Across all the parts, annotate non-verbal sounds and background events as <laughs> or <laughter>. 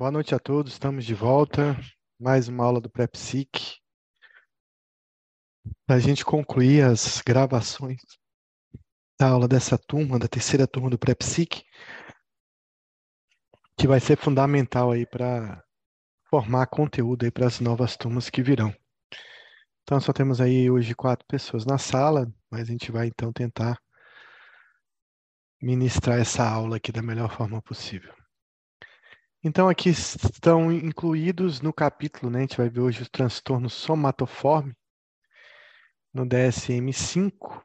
Boa noite a todos, estamos de volta. Mais uma aula do PrEPSIC. Para a gente concluir as gravações da aula dessa turma, da terceira turma do PrEPSIC, que vai ser fundamental aí para formar conteúdo aí para as novas turmas que virão. Então, só temos aí hoje quatro pessoas na sala, mas a gente vai então tentar ministrar essa aula aqui da melhor forma possível. Então, aqui estão incluídos no capítulo, né? A gente vai ver hoje os transtornos somatoforme no DSM-5.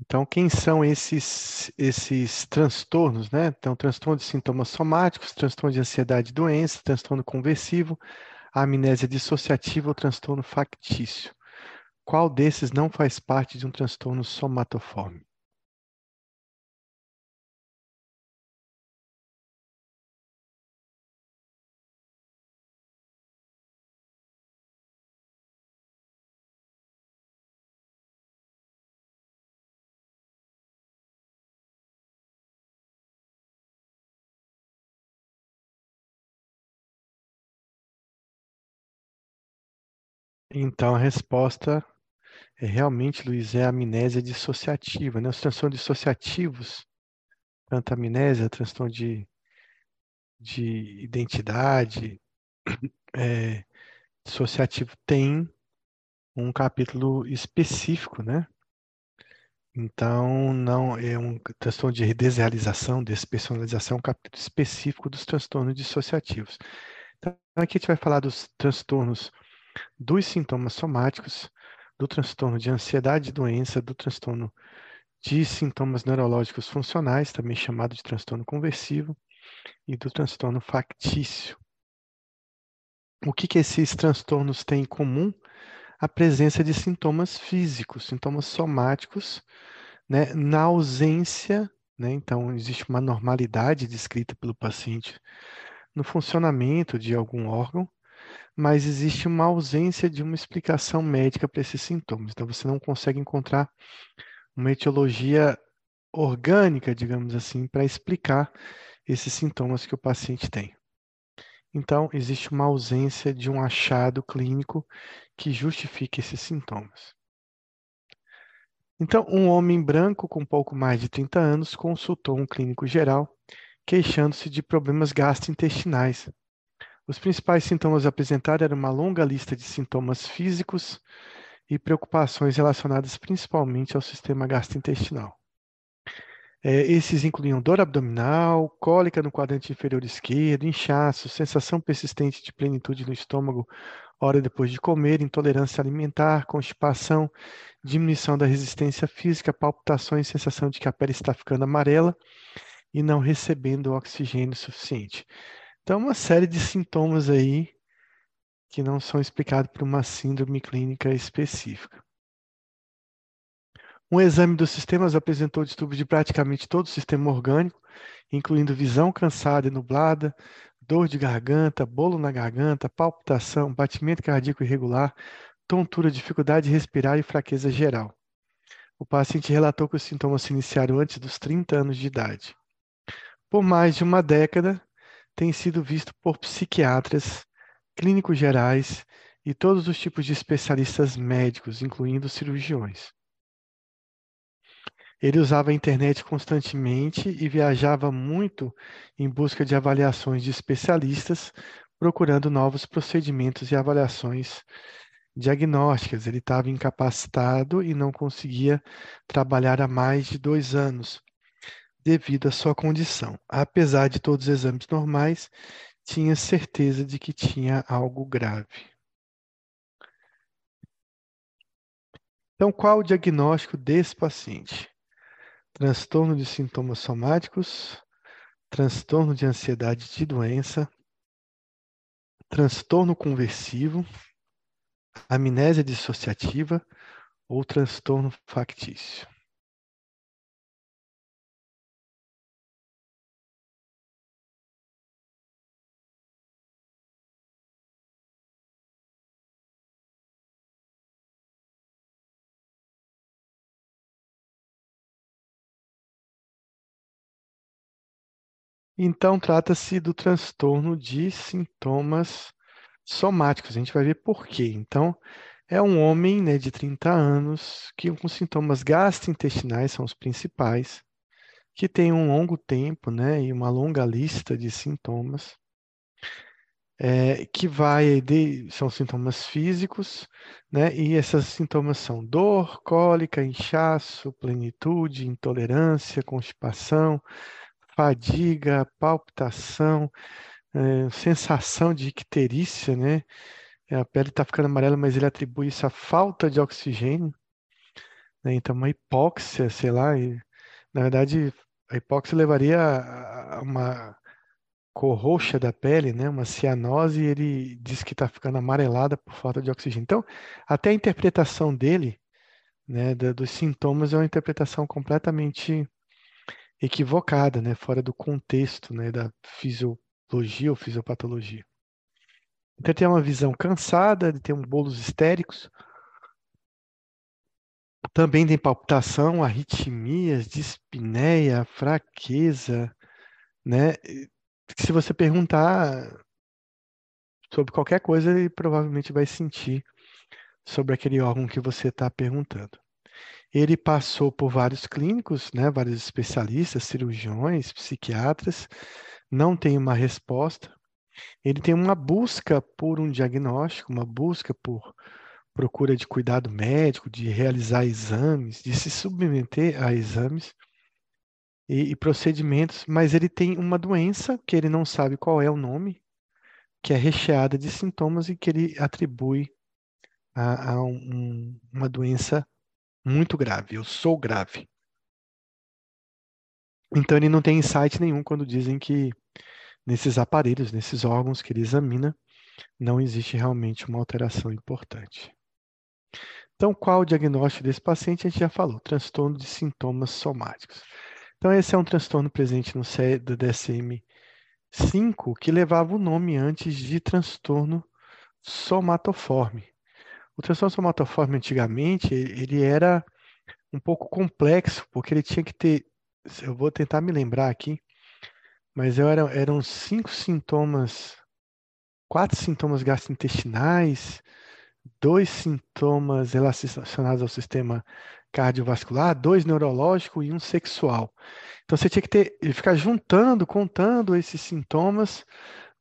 Então, quem são esses, esses transtornos, né? Então, transtorno de sintomas somáticos, transtorno de ansiedade e doença, transtorno conversivo, amnésia dissociativa ou transtorno factício. Qual desses não faz parte de um transtorno somatoforme? Então, a resposta é realmente, Luiz, é a amnésia dissociativa, né? Os transtornos dissociativos, tanto a amnésia, transtorno de, de identidade, <coughs> é, dissociativo, tem um capítulo específico, né? Então, não é um transtorno de desrealização, despersonalização, um capítulo específico dos transtornos dissociativos. Então, aqui a gente vai falar dos transtornos dos sintomas somáticos, do transtorno de ansiedade e doença, do transtorno de sintomas neurológicos funcionais, também chamado de transtorno conversivo, e do transtorno factício. O que, que esses transtornos têm em comum? A presença de sintomas físicos, sintomas somáticos, né, na ausência, né, então existe uma normalidade descrita pelo paciente no funcionamento de algum órgão, mas existe uma ausência de uma explicação médica para esses sintomas. Então, você não consegue encontrar uma etiologia orgânica, digamos assim, para explicar esses sintomas que o paciente tem. Então, existe uma ausência de um achado clínico que justifique esses sintomas. Então, um homem branco com pouco mais de 30 anos consultou um clínico geral, queixando-se de problemas gastrointestinais, os principais sintomas apresentados eram uma longa lista de sintomas físicos e preocupações relacionadas principalmente ao sistema gastrointestinal. É, esses incluíam dor abdominal, cólica no quadrante inferior esquerdo, inchaço, sensação persistente de plenitude no estômago hora depois de comer, intolerância alimentar, constipação, diminuição da resistência física, palpitações, sensação de que a pele está ficando amarela e não recebendo oxigênio suficiente. Então, uma série de sintomas aí que não são explicados por uma síndrome clínica específica. Um exame dos sistemas apresentou distúrbio de praticamente todo o sistema orgânico, incluindo visão cansada e nublada, dor de garganta, bolo na garganta, palpitação, batimento cardíaco irregular, tontura, dificuldade de respirar e fraqueza geral. O paciente relatou que os sintomas se iniciaram antes dos 30 anos de idade. Por mais de uma década, tem sido visto por psiquiatras, clínicos gerais e todos os tipos de especialistas médicos, incluindo cirurgiões. Ele usava a internet constantemente e viajava muito em busca de avaliações de especialistas, procurando novos procedimentos e avaliações diagnósticas. Ele estava incapacitado e não conseguia trabalhar há mais de dois anos, devido à sua condição. Apesar de todos os exames normais, tinha certeza de que tinha algo grave. Então, qual o diagnóstico desse paciente? Transtorno de sintomas somáticos, transtorno de ansiedade de doença, transtorno conversivo, amnésia dissociativa ou transtorno factício. Então, trata-se do transtorno de sintomas somáticos. A gente vai ver por quê. Então, é um homem né, de 30 anos que com sintomas gastrointestinais são os principais, que tem um longo tempo né, e uma longa lista de sintomas, é, que vai de, são sintomas físicos, né, e esses sintomas são dor, cólica, inchaço, plenitude, intolerância, constipação, fadiga, palpitação, é, sensação de icterícia, né? A pele está ficando amarela, mas ele atribui isso à falta de oxigênio, né? Então, uma hipóxia, sei lá, e, na verdade, a hipóxia levaria a uma cor roxa da pele, né? Uma cianose, e ele diz que está ficando amarelada por falta de oxigênio. Então, até a interpretação dele, né, dos sintomas é uma interpretação completamente equivocada, né, fora do contexto, né, da fisiologia ou fisiopatologia. Então tem uma visão cansada, ele tem um bolos histéricos, também tem palpitação, arritmias, dispneia, fraqueza, né? Se você perguntar sobre qualquer coisa, ele provavelmente vai sentir sobre aquele órgão que você está perguntando. Ele passou por vários clínicos, né, vários especialistas, cirurgiões, psiquiatras, não tem uma resposta. Ele tem uma busca por um diagnóstico, uma busca por procura de cuidado médico, de realizar exames, de se submeter a exames e, e procedimentos, mas ele tem uma doença que ele não sabe qual é o nome, que é recheada de sintomas e que ele atribui a, a um, uma doença muito grave, eu sou grave. Então ele não tem insight nenhum quando dizem que nesses aparelhos, nesses órgãos que ele examina, não existe realmente uma alteração importante. Então, qual o diagnóstico desse paciente? A gente já falou, transtorno de sintomas somáticos. Então, esse é um transtorno presente no do DSM-5 que levava o nome antes de transtorno somatoforme. O transtorno antigamente, ele era um pouco complexo, porque ele tinha que ter, eu vou tentar me lembrar aqui, mas era, eram cinco sintomas, quatro sintomas gastrointestinais, dois sintomas relacionados ao sistema cardiovascular, dois neurológico e um sexual. Então você tinha que ter, ficar juntando, contando esses sintomas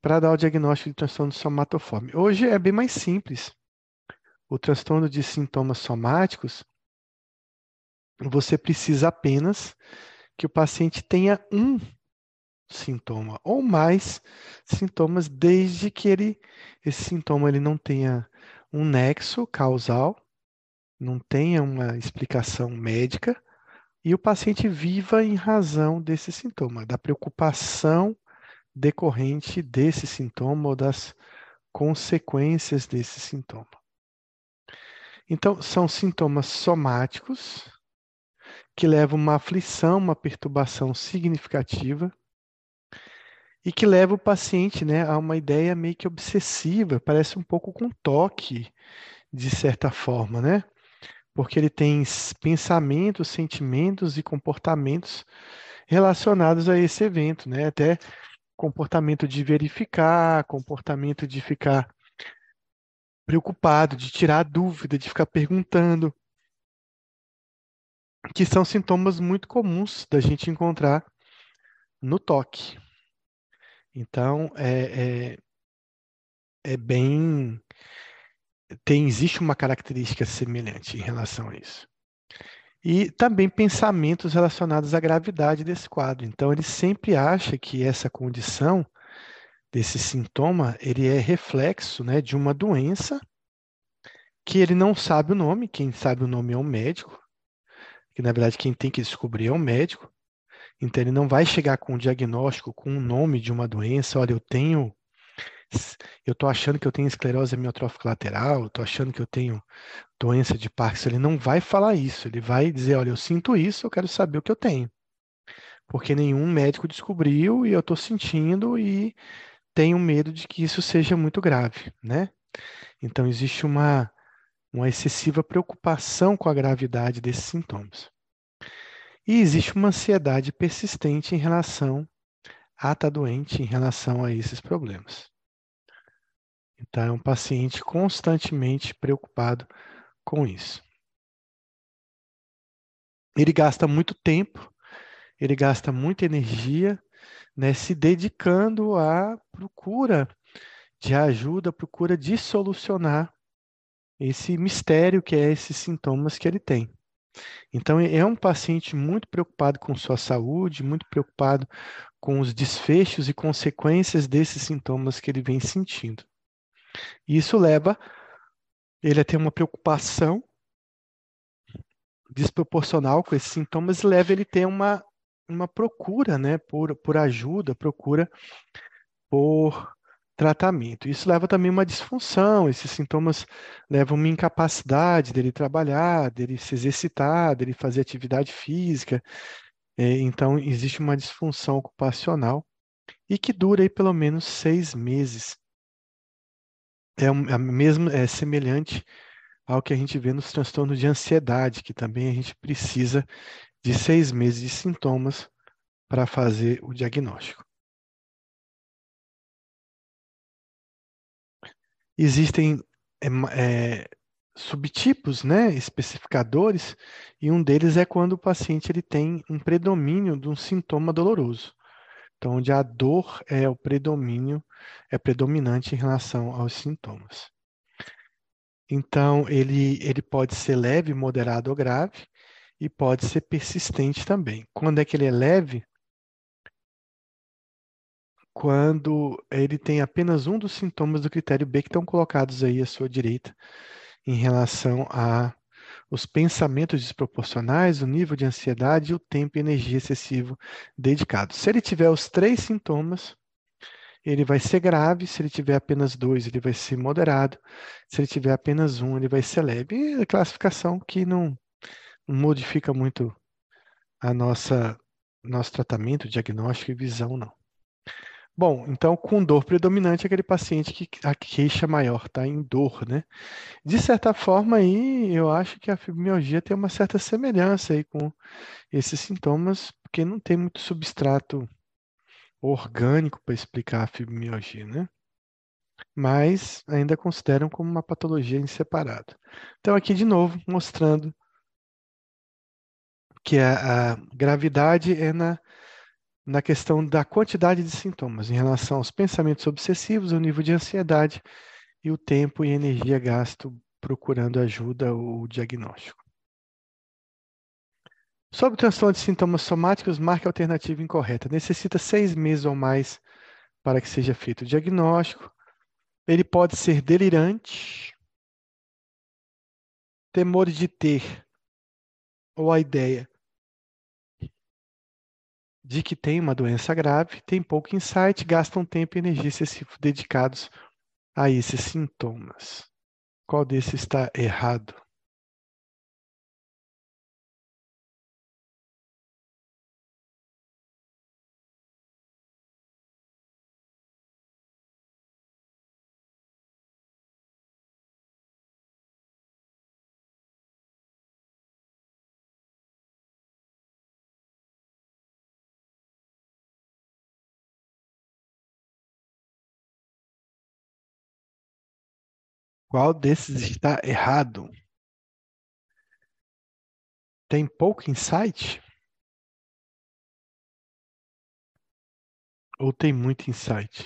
para dar o diagnóstico de transtorno somatoforme. Hoje é bem mais simples o transtorno de sintomas somáticos, você precisa apenas que o paciente tenha um sintoma ou mais sintomas, desde que ele, esse sintoma ele não tenha um nexo causal, não tenha uma explicação médica e o paciente viva em razão desse sintoma, da preocupação decorrente desse sintoma ou das consequências desse sintoma. Então, são sintomas somáticos que levam uma aflição, uma perturbação significativa e que leva o paciente né, a uma ideia meio que obsessiva, parece um pouco com toque, de certa forma, né? Porque ele tem pensamentos, sentimentos e comportamentos relacionados a esse evento, né? Até comportamento de verificar, comportamento de ficar preocupado, de tirar dúvida, de ficar perguntando, que são sintomas muito comuns da gente encontrar no toque. Então, é, é, é bem. Tem, existe uma característica semelhante em relação a isso. E também pensamentos relacionados à gravidade desse quadro. Então, ele sempre acha que essa condição desse sintoma, ele é reflexo né, de uma doença que ele não sabe o nome, quem sabe o nome é um médico, que na verdade quem tem que descobrir é um médico. Então ele não vai chegar com um diagnóstico, com o um nome de uma doença, olha, eu tenho eu estou achando que eu tenho esclerose amiotrófica lateral, estou achando que eu tenho doença de Parkinson. Ele não vai falar isso, ele vai dizer, olha, eu sinto isso, eu quero saber o que eu tenho. Porque nenhum médico descobriu e eu estou sentindo e tenho medo de que isso seja muito grave, né? Então, existe uma, uma excessiva preocupação com a gravidade desses sintomas. E existe uma ansiedade persistente em relação a estar tá doente em relação a esses problemas. Então, é um paciente constantemente preocupado com isso. Ele gasta muito tempo, ele gasta muita energia né, se dedicando à procura de ajuda, procura de solucionar esse mistério que é esses sintomas que ele tem. Então, é um paciente muito preocupado com sua saúde, muito preocupado com os desfechos e consequências desses sintomas que ele vem sentindo. Isso leva ele a ter uma preocupação desproporcional com esses sintomas e leva ele a ter uma, uma procura né, por, por ajuda, procura por tratamento. Isso leva também uma disfunção, esses sintomas levam uma incapacidade dele trabalhar, dele se exercitar, dele fazer atividade física. É, então, existe uma disfunção ocupacional e que dura aí pelo menos seis meses. É, é mesmo é semelhante ao que a gente vê nos transtornos de ansiedade, que também a gente precisa de seis meses de sintomas para fazer o diagnóstico. Existem é, é, subtipos, né, especificadores, e um deles é quando o paciente ele tem um predomínio de um sintoma doloroso. Então, onde a dor é o predomínio, é predominante em relação aos sintomas. Então, ele, ele pode ser leve, moderado ou grave, e pode ser persistente também. Quando é que ele é leve? quando ele tem apenas um dos sintomas do critério B que estão colocados aí à sua direita em relação a os pensamentos desproporcionais, o nível de ansiedade e o tempo e energia excessivo dedicado. Se ele tiver os três sintomas, ele vai ser grave. Se ele tiver apenas dois, ele vai ser moderado. Se ele tiver apenas um, ele vai ser leve. E a classificação que não, não modifica muito a nossa nosso tratamento, diagnóstico e visão, não. Bom, então com dor predominante aquele paciente que a queixa maior está em dor, né? De certa forma aí, eu acho que a fibromialgia tem uma certa semelhança aí com esses sintomas, porque não tem muito substrato orgânico para explicar a fibromialgia, né? Mas ainda consideram como uma patologia em separado. Então aqui de novo mostrando que a, a gravidade é na na questão da quantidade de sintomas em relação aos pensamentos obsessivos, o nível de ansiedade e o tempo e energia gasto procurando ajuda ou diagnóstico. Sobre o transtorno de sintomas somáticos, marque a alternativa incorreta. Necessita seis meses ou mais para que seja feito o diagnóstico. Ele pode ser delirante, temor de ter ou a ideia de que tem uma doença grave, tem pouco insight, gastam tempo e energia excessivo dedicados a esses sintomas. Qual desses está errado? Qual desses está errado? Tem pouco insight? Ou tem muito insight?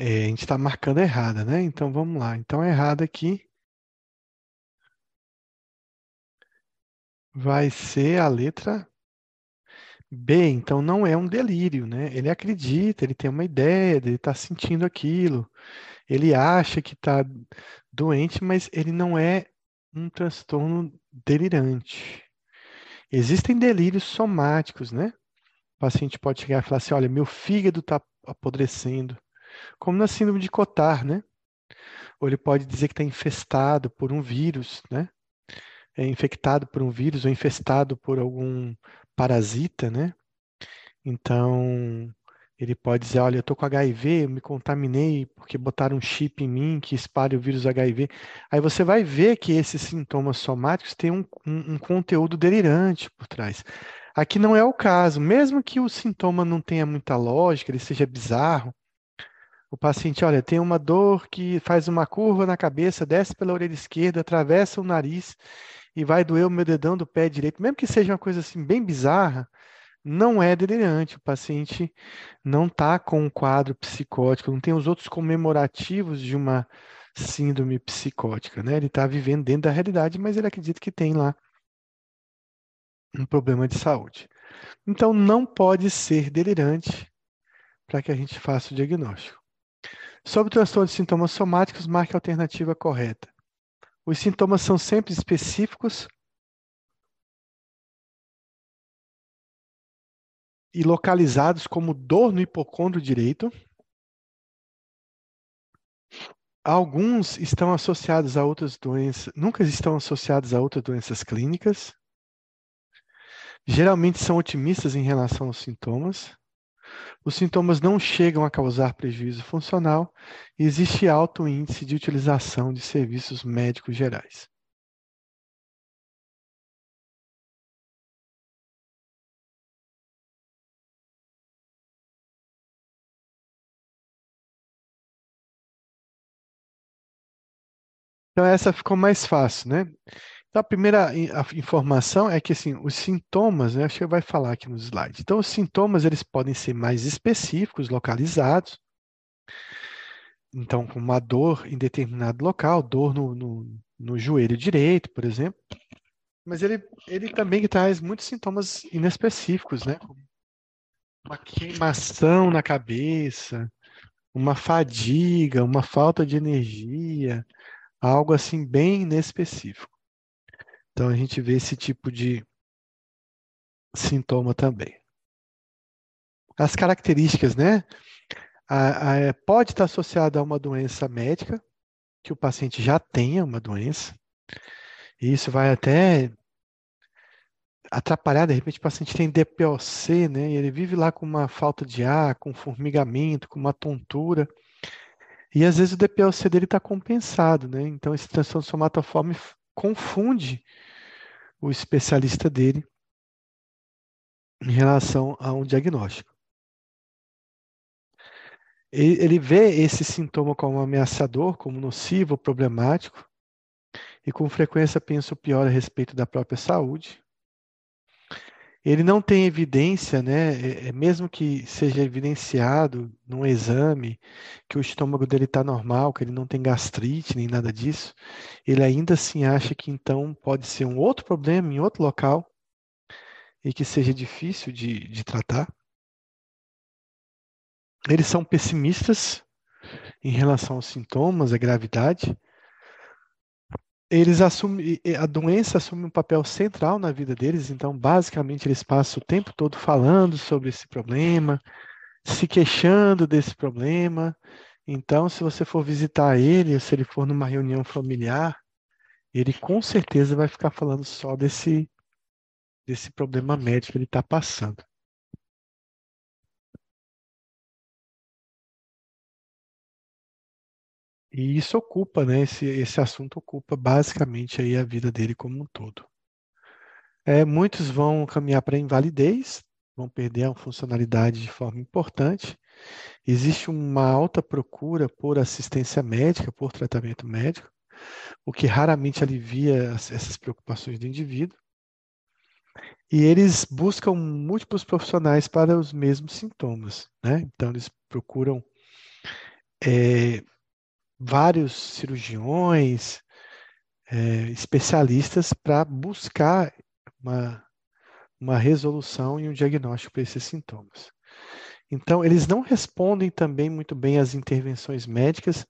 É, a gente está marcando errada, né? Então vamos lá. Então a errada aqui vai ser a letra B. Então não é um delírio, né? Ele acredita, ele tem uma ideia, ele está sentindo aquilo, ele acha que está doente, mas ele não é um transtorno delirante. Existem delírios somáticos, né? O paciente pode chegar e falar assim: olha, meu fígado está apodrecendo como na síndrome de Cotard, né? Ou ele pode dizer que está infestado por um vírus, né? É infectado por um vírus ou infestado por algum parasita, né? Então, Ele pode dizer, olha, eu estou com HIV, eu me contaminei porque botaram um chip em mim que espalha o vírus HIV. Aí você vai ver que esses sintomas somáticos têm um, um, um conteúdo delirante por trás. Aqui não é o caso. Mesmo que o sintoma não tenha muita lógica, ele seja bizarro, o paciente, olha, tem uma dor que faz uma curva na cabeça, desce pela orelha esquerda, atravessa o nariz e vai doer o meu dedão do pé direito. Mesmo que seja uma coisa assim bem bizarra, não é delirante. O paciente não está com um quadro psicótico, não tem os outros comemorativos de uma síndrome psicótica, né? Ele está vivendo dentro da realidade, mas ele acredita que tem lá um problema de saúde. Então, não pode ser delirante para que a gente faça o diagnóstico. Sobre o transtorno de sintomas somáticos, marque a alternativa correta. Os sintomas são sempre específicos e localizados como dor no hipocôndrio direito. Alguns estão associados a outras doenças, nunca estão associados a outras doenças clínicas. Geralmente são otimistas em relação aos sintomas. Os sintomas não chegam a causar prejuízo funcional e existe alto índice de utilização de serviços médicos gerais. Então essa ficou mais fácil, né? Então, a primeira informação é que assim, os sintomas, né, acho que vai falar aqui no slide. Então, os sintomas eles podem ser mais específicos, localizados. Então, com uma dor em determinado local, dor no, no, no joelho direito, por exemplo. Mas ele, ele também traz muitos sintomas inespecíficos, né? Uma queimação na cabeça, uma fadiga, uma falta de energia, algo assim bem inespecífico. Então a gente vê esse tipo de sintoma também. As características, né? A, a, é, pode estar associada a uma doença médica, que o paciente já tenha uma doença. E isso vai até atrapalhar, de repente o paciente tem DPOC, né? E ele vive lá com uma falta de ar, com formigamento, com uma tontura. E às vezes o DPOC dele está compensado, né? Então esse transtorno somatoforme confunde o especialista dele em relação a um diagnóstico. Ele vê esse sintoma como ameaçador, como nocivo, problemático, e com frequência pensa o pior a respeito da própria saúde. Ele não tem evidência, né, é, é, mesmo que seja evidenciado num exame que o estômago dele está normal, que ele não tem gastrite nem nada disso, ele ainda assim acha que então pode ser um outro problema em outro local e que seja difícil de, de tratar. Eles são pessimistas em relação aos sintomas, à gravidade, eles assumem, a doença assume um papel central na vida deles, então basicamente eles passam o tempo todo falando sobre esse problema, se queixando desse problema. Então, se você for visitar ele, ou se ele for numa reunião familiar, ele com certeza vai ficar falando só desse, desse problema médico que ele está passando. E isso ocupa, né? Esse, esse assunto ocupa basicamente aí a vida dele como um todo. É, muitos vão caminhar para a invalidez, vão perder a funcionalidade de forma importante. Existe uma alta procura por assistência médica, por tratamento médico, o que raramente alivia essas preocupações do indivíduo. E eles buscam múltiplos profissionais para os mesmos sintomas, né? Então, eles procuram é, vários cirurgiões, é, especialistas para buscar uma, uma resolução e um diagnóstico para esses sintomas. Então, eles não respondem também muito bem às intervenções médicas,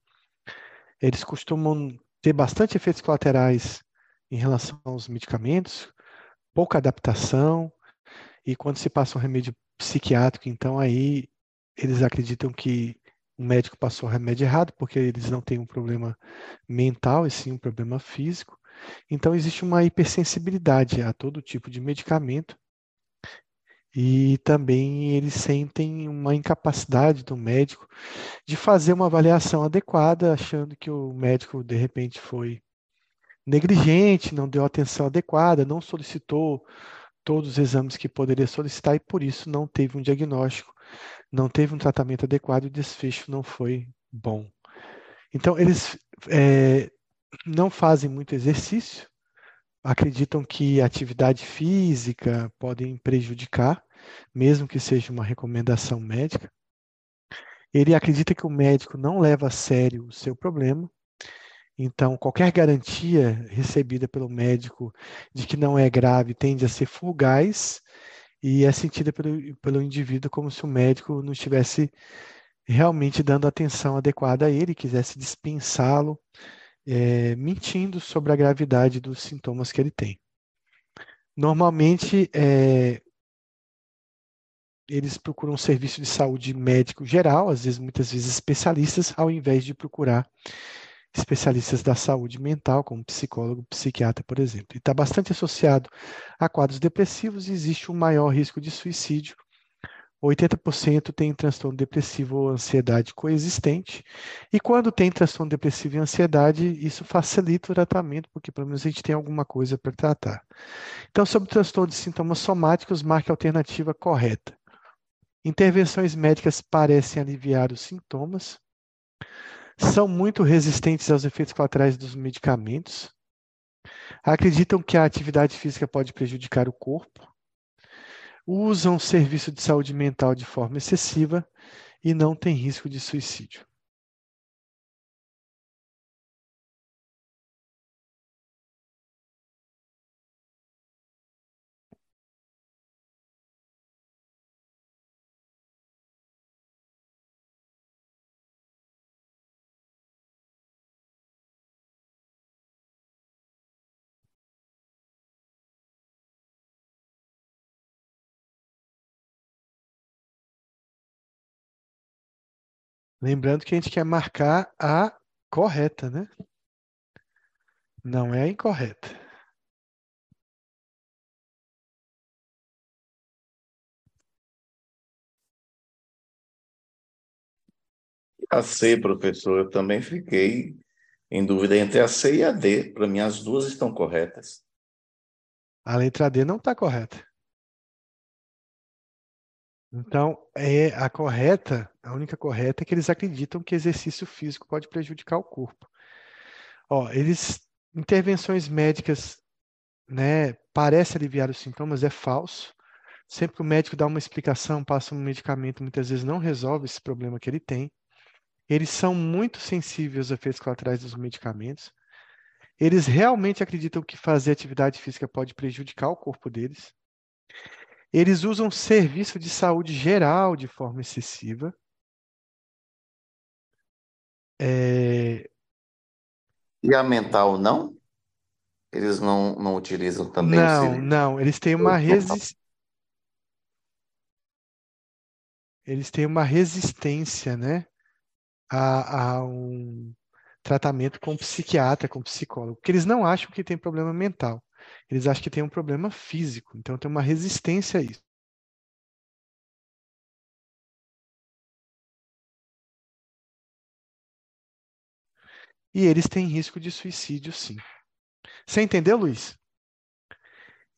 eles costumam ter bastante efeitos colaterais em relação aos medicamentos, pouca adaptação, e quando se passa um remédio psiquiátrico, então aí eles acreditam que o médico passou o remédio errado, porque eles não têm um problema mental, e sim um problema físico. Então, existe uma hipersensibilidade a todo tipo de medicamento. E também eles sentem uma incapacidade do médico de fazer uma avaliação adequada, achando que o médico de repente foi negligente, não deu atenção adequada, não solicitou todos os exames que poderia solicitar e por isso não teve um diagnóstico, não teve um tratamento adequado e o desfecho não foi bom. Então, eles é, não fazem muito exercício, acreditam que atividade física podem prejudicar, mesmo que seja uma recomendação médica. Ele acredita que o médico não leva a sério o seu problema, então qualquer garantia recebida pelo médico de que não é grave tende a ser fugaz e é sentida pelo, pelo indivíduo como se o médico não estivesse realmente dando atenção adequada a ele, quisesse dispensá-lo, é, mentindo sobre a gravidade dos sintomas que ele tem. Normalmente, é, eles procuram um serviço de saúde médico geral, às vezes, muitas vezes especialistas, ao invés de procurar especialistas da saúde mental, como psicólogo, psiquiatra, por exemplo. E está bastante associado a quadros depressivos e existe um maior risco de suicídio 80% tem transtorno depressivo ou ansiedade coexistente. E quando tem transtorno depressivo e ansiedade, isso facilita o tratamento, porque pelo menos a gente tem alguma coisa para tratar. Então, sobre transtorno de sintomas somáticos, marque a alternativa correta. Intervenções médicas parecem aliviar os sintomas, são muito resistentes aos efeitos colaterais dos medicamentos, acreditam que a atividade física pode prejudicar o corpo, usam serviço de saúde mental de forma excessiva e não têm risco de suicídio. Lembrando que a gente quer marcar a correta, né? Não é a incorreta. A C, professor, eu também fiquei em dúvida entre a C e a D. Para mim, as duas estão corretas. A letra D não está correta. Então, é a correta, a única correta é que eles acreditam que exercício físico pode prejudicar o corpo. Ó, eles intervenções médicas, né, parece aliviar os sintomas, é falso. Sempre que o médico dá uma explicação, passa um medicamento, muitas vezes não resolve esse problema que ele tem. Eles são muito sensíveis aos efeitos colaterais dos medicamentos. Eles realmente acreditam que fazer atividade física pode prejudicar o corpo deles. Eles usam serviço de saúde geral de forma excessiva. É... E a mental não? Eles não, não utilizam também Não, o não, eles têm uma resistência. Eles têm uma resistência, né, a, a um tratamento com psiquiatra, com psicólogo, porque eles não acham que tem problema mental. Eles acham que tem um problema físico, então tem uma resistência a isso. E eles têm risco de suicídio, sim. Você entendeu, Luiz?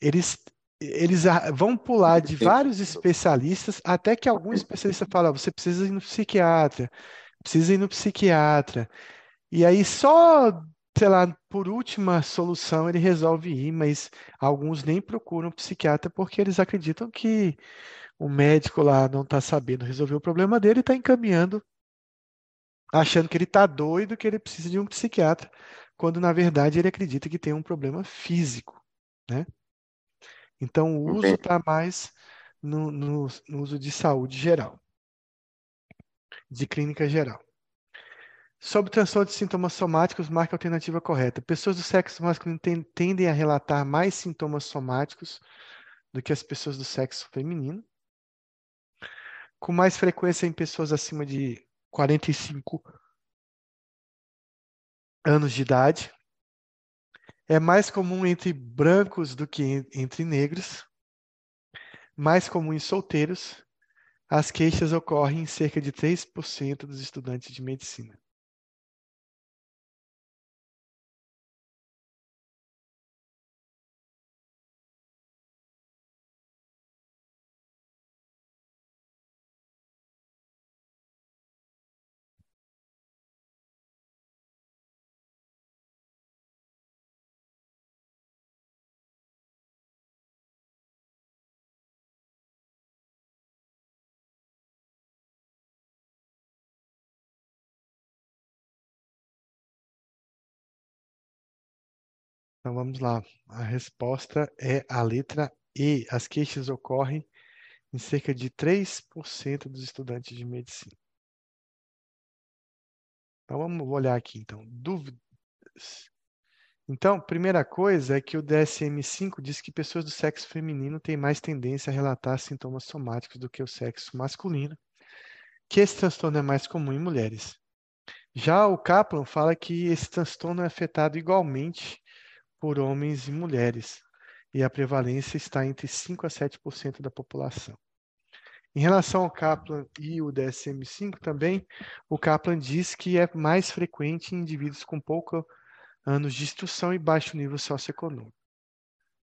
Eles, eles vão pular de vários especialistas até que algum especialista fala: você precisa ir no psiquiatra, precisa ir no psiquiatra. E aí só sei lá, por última solução ele resolve ir, mas alguns nem procuram psiquiatra porque eles acreditam que o médico lá não está sabendo resolver o problema dele e está encaminhando, achando que ele está doido, que ele precisa de um psiquiatra, quando na verdade ele acredita que tem um problema físico, né? Então o uso está mais no, no, no uso de saúde geral, de clínica geral. Sobre transtorno de sintomas somáticos, marque a alternativa correta. Pessoas do sexo masculino tendem a relatar mais sintomas somáticos do que as pessoas do sexo feminino. Com mais frequência em pessoas acima de 45 anos de idade. É mais comum entre brancos do que entre negros. mais comum em solteiros, as queixas ocorrem em cerca de 3% dos estudantes de medicina. Então vamos lá. A resposta é a letra E. As queixas ocorrem em cerca de 3% dos estudantes de medicina. Então vamos olhar aqui então. Dúvidas? Então, primeira coisa é que o DSM-5 diz que pessoas do sexo feminino têm mais tendência a relatar sintomas somáticos do que o sexo masculino, que esse transtorno é mais comum em mulheres. Já o Kaplan fala que esse transtorno é afetado igualmente por homens e mulheres, e a prevalência está entre 5 a 7% da população. Em relação ao Kaplan e o DSM-5 também, o Kaplan diz que é mais frequente em indivíduos com poucos anos de instrução e baixo nível socioeconômico.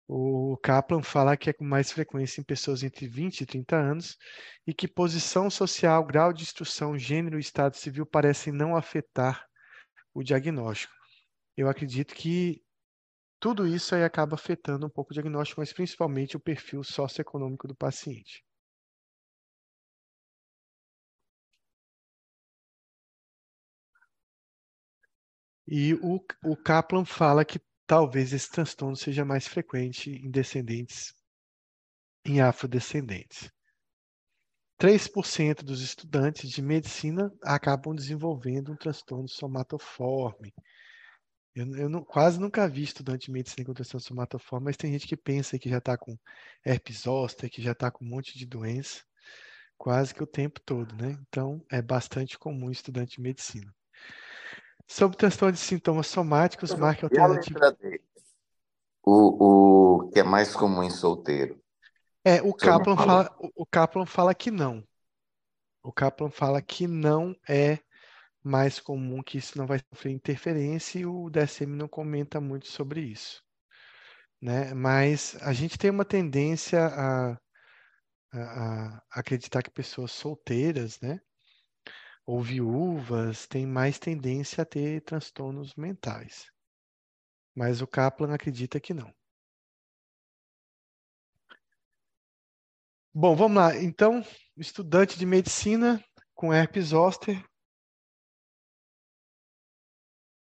O Kaplan fala que é com mais frequência em pessoas entre 20 e 30 anos e que posição social, grau de instrução, gênero e estado civil parecem não afetar o diagnóstico. Eu acredito que tudo isso aí acaba afetando um pouco o diagnóstico, mas principalmente o perfil socioeconômico do paciente. E o, o Kaplan fala que talvez esse transtorno seja mais frequente em descendentes, em afrodescendentes. 3% dos estudantes de medicina acabam desenvolvendo um transtorno somatoforme, eu, eu não, quase nunca vi estudante de medicina com transtorno somatoforme, mas tem gente que pensa que já está com herpes zoster, que já está com um monte de doença, quase que o tempo todo, né? Então, é bastante comum estudante de medicina. Sobre transtorno de sintomas somáticos, marque alternativo. O, o que é mais comum em solteiro? É, o Kaplan, fala, o Kaplan fala que não. O Kaplan fala que não é mais comum que isso não vai sofrer interferência e o DSM não comenta muito sobre isso. Né? Mas a gente tem uma tendência a, a, a acreditar que pessoas solteiras, né? ou viúvas têm mais tendência a ter transtornos mentais. Mas o Kaplan acredita que não. Bom, vamos lá. Então, estudante de medicina com herpes zoster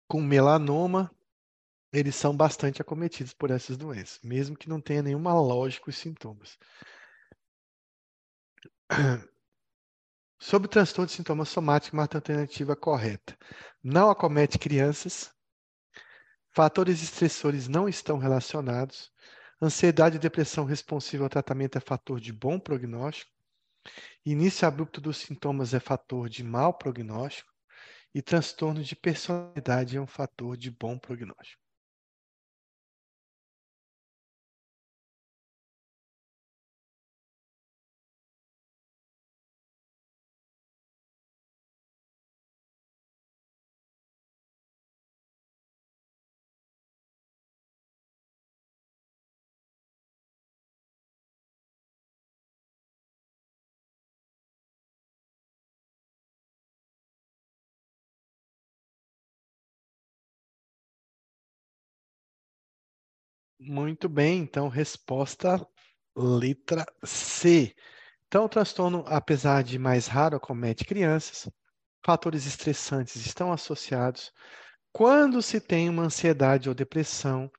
com melanoma, eles são bastante acometidos por essas doenças, mesmo que não tenha nenhuma lógica os sintomas. Sobre o transtorno de sintomas somáticos, uma alternativa correta. Não acomete crianças. Fatores estressores não estão relacionados. Ansiedade e depressão responsiva ao tratamento é fator de bom prognóstico. Início abrupto dos sintomas é fator de mau prognóstico e transtorno de personalidade é um fator de bom prognóstico. Muito bem, então resposta letra C. Então, o transtorno, apesar de mais raro, acomete crianças. Fatores estressantes estão associados quando se tem uma ansiedade ou depressão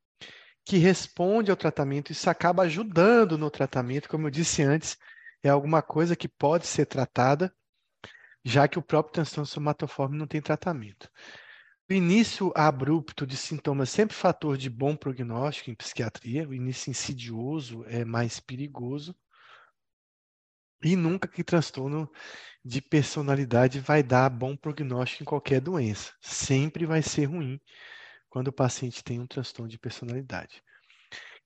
que responde ao tratamento, isso acaba ajudando no tratamento, como eu disse antes, é alguma coisa que pode ser tratada, já que o próprio transtorno somatoforme não tem tratamento. O início abrupto de sintomas sempre fator de bom prognóstico em psiquiatria. O início insidioso é mais perigoso. E nunca que transtorno de personalidade vai dar bom prognóstico em qualquer doença. Sempre vai ser ruim quando o paciente tem um transtorno de personalidade.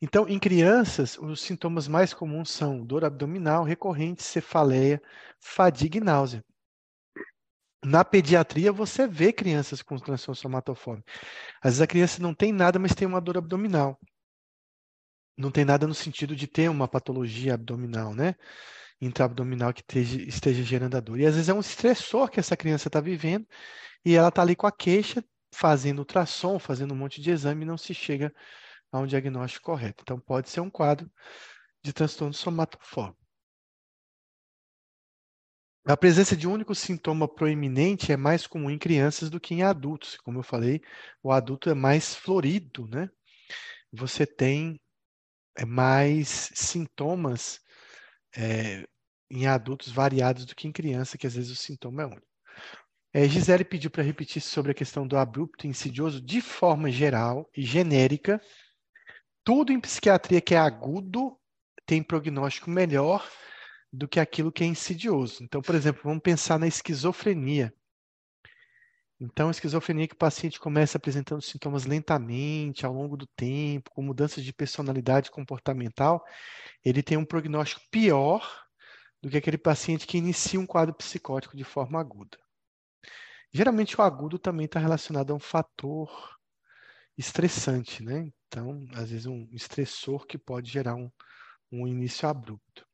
Então, em crianças, os sintomas mais comuns são dor abdominal recorrente, cefaleia, fadiga e náusea. Na pediatria, você vê crianças com transtorno somatofome. Às vezes a criança não tem nada, mas tem uma dor abdominal. Não tem nada no sentido de ter uma patologia abdominal, né? Intraabdominal que esteja, esteja gerando a dor. E às vezes é um estressor que essa criança está vivendo e ela está ali com a queixa, fazendo ultrassom, fazendo um monte de exame e não se chega a um diagnóstico correto. Então, pode ser um quadro de transtorno somatoforme. A presença de um único sintoma proeminente é mais comum em crianças do que em adultos. Como eu falei, o adulto é mais florido, né? Você tem é, mais sintomas é, em adultos variados do que em criança, que às vezes o sintoma é único. É, Gisele pediu para repetir sobre a questão do abrupto insidioso de forma geral e genérica. Tudo em psiquiatria que é agudo tem prognóstico melhor do que aquilo que é insidioso. Então, por exemplo, vamos pensar na esquizofrenia. Então, a esquizofrenia que o paciente começa apresentando sintomas lentamente, ao longo do tempo, com mudanças de personalidade comportamental, ele tem um prognóstico pior do que aquele paciente que inicia um quadro psicótico de forma aguda. Geralmente, o agudo também está relacionado a um fator estressante, né? Então, às vezes, um estressor que pode gerar um, um início abrupto.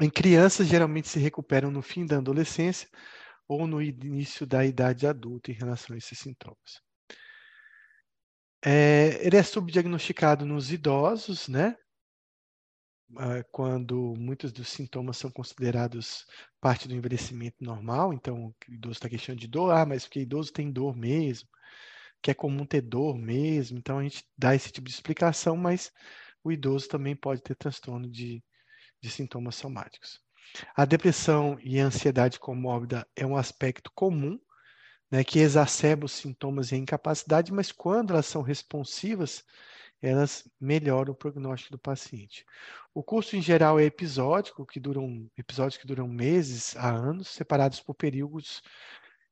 Em crianças, geralmente se recuperam no fim da adolescência ou no início da idade adulta em relação a esses sintomas. É, ele é subdiagnosticado nos idosos, né? Ah, quando muitos dos sintomas são considerados parte do envelhecimento normal, então o idoso está queixando de dor, ah, mas porque idoso tem dor mesmo, que é comum ter dor mesmo, então a gente dá esse tipo de explicação, mas o idoso também pode ter transtorno de de sintomas somáticos. A depressão e a ansiedade comórbida é um aspecto comum, né, que exacerba os sintomas e a incapacidade, mas quando elas são responsivas, elas melhoram o prognóstico do paciente. O curso em geral é episódico, que duram episódios que duram meses a anos, separados por períodos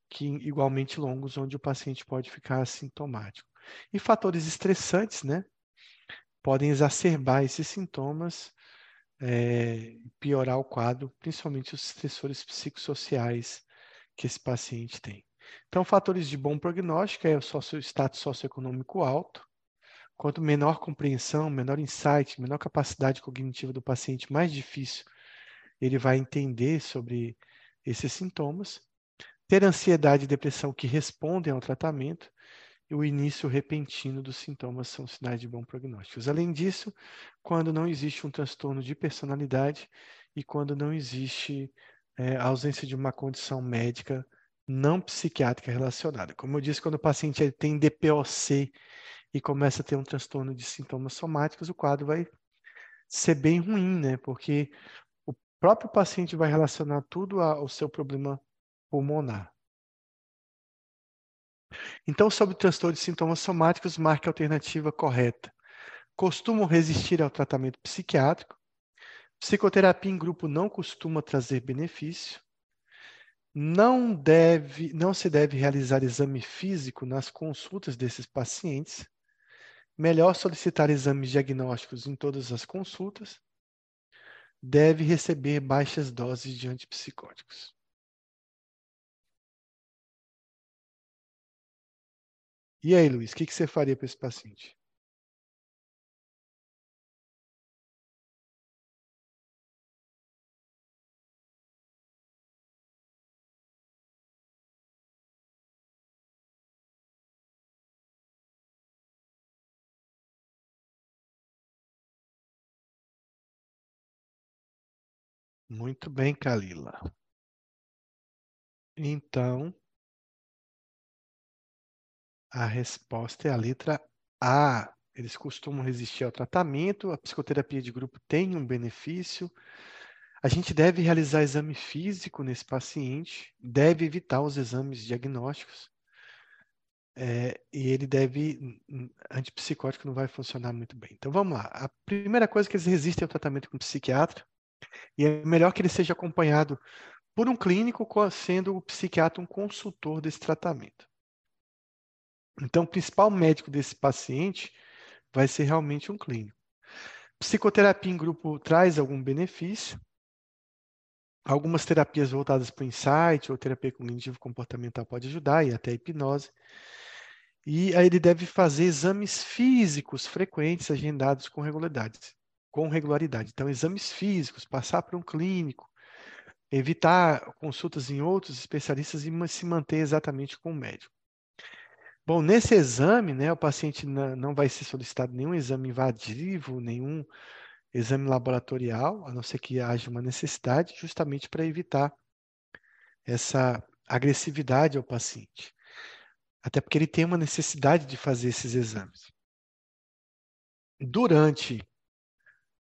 que igualmente longos, onde o paciente pode ficar assintomático. E fatores estressantes, né, podem exacerbar esses sintomas é, piorar o quadro, principalmente os estressores psicossociais que esse paciente tem. Então, fatores de bom prognóstico é o socio, status socioeconômico alto. Quanto menor compreensão, menor insight, menor capacidade cognitiva do paciente, mais difícil ele vai entender sobre esses sintomas. Ter ansiedade e depressão que respondem ao tratamento e o início repentino dos sintomas são sinais de bom prognóstico. Além disso, quando não existe um transtorno de personalidade e quando não existe é, a ausência de uma condição médica não psiquiátrica relacionada. Como eu disse, quando o paciente tem DPOC e começa a ter um transtorno de sintomas somáticos, o quadro vai ser bem ruim, né? Porque o próprio paciente vai relacionar tudo ao seu problema pulmonar. Então, sobre o transtorno de sintomas somáticos, marque a alternativa correta. Costumam resistir ao tratamento psiquiátrico. Psicoterapia em grupo não costuma trazer benefício. Não, deve, não se deve realizar exame físico nas consultas desses pacientes. Melhor solicitar exames diagnósticos em todas as consultas. Deve receber baixas doses de antipsicóticos. E aí, Luiz, o que, que você faria para esse paciente? Muito bem, Kalila. Então, a resposta é a letra A. Eles costumam resistir ao tratamento, a psicoterapia de grupo tem um benefício. A gente deve realizar exame físico nesse paciente, deve evitar os exames diagnósticos. É, e ele deve. Antipsicótico não vai funcionar muito bem. Então vamos lá. A primeira coisa é que eles resistem ao tratamento com psiquiatra, e é melhor que ele seja acompanhado por um clínico, sendo o psiquiatra um consultor desse tratamento. Então, o principal médico desse paciente vai ser realmente um clínico. Psicoterapia em grupo traz algum benefício. Algumas terapias voltadas para o insight ou terapia cognitivo comportamental pode ajudar e até a hipnose. E aí ele deve fazer exames físicos frequentes agendados com regularidade. Com regularidade. Então, exames físicos, passar para um clínico, evitar consultas em outros especialistas e se manter exatamente com o médico. Bom, nesse exame, né, o paciente não vai ser solicitado nenhum exame invasivo, nenhum exame laboratorial, a não ser que haja uma necessidade, justamente para evitar essa agressividade ao paciente. Até porque ele tem uma necessidade de fazer esses exames. Durante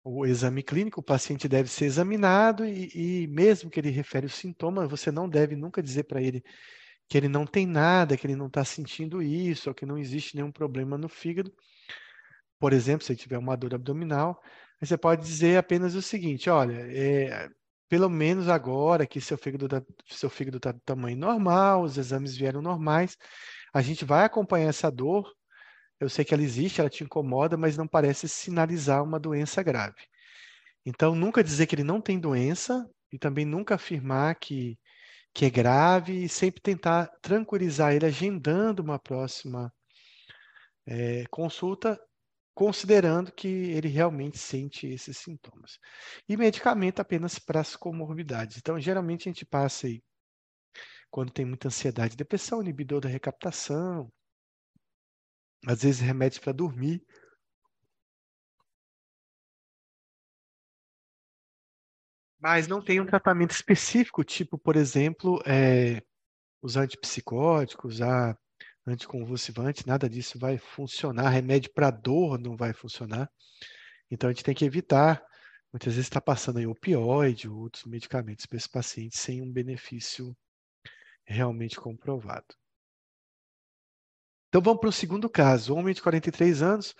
o exame clínico, o paciente deve ser examinado e, e mesmo que ele refere os sintomas, você não deve nunca dizer para ele que ele não tem nada, que ele não está sentindo isso, ou que não existe nenhum problema no fígado. Por exemplo, se tiver uma dor abdominal, você pode dizer apenas o seguinte: olha, é, pelo menos agora que seu fígado está seu fígado tá do tamanho normal, os exames vieram normais, a gente vai acompanhar essa dor eu sei que ela existe, ela te incomoda, mas não parece sinalizar uma doença grave. Então, nunca dizer que ele não tem doença e também nunca afirmar que, que é grave e sempre tentar tranquilizar ele, agendando uma próxima é, consulta, considerando que ele realmente sente esses sintomas. E medicamento apenas para as comorbidades. Então, geralmente a gente passa aí, quando tem muita ansiedade, depressão, inibidor da recaptação, às vezes remédios para dormir. Mas não tem um tratamento específico, tipo, por exemplo, é, os antipsicóticos, a anticonvulsivante, nada disso vai funcionar. Remédio para dor não vai funcionar. Então a gente tem que evitar. Muitas vezes está passando aí opioide ou outros medicamentos para esse paciente sem um benefício realmente comprovado. Então vamos para o segundo caso. Homem de 43 anos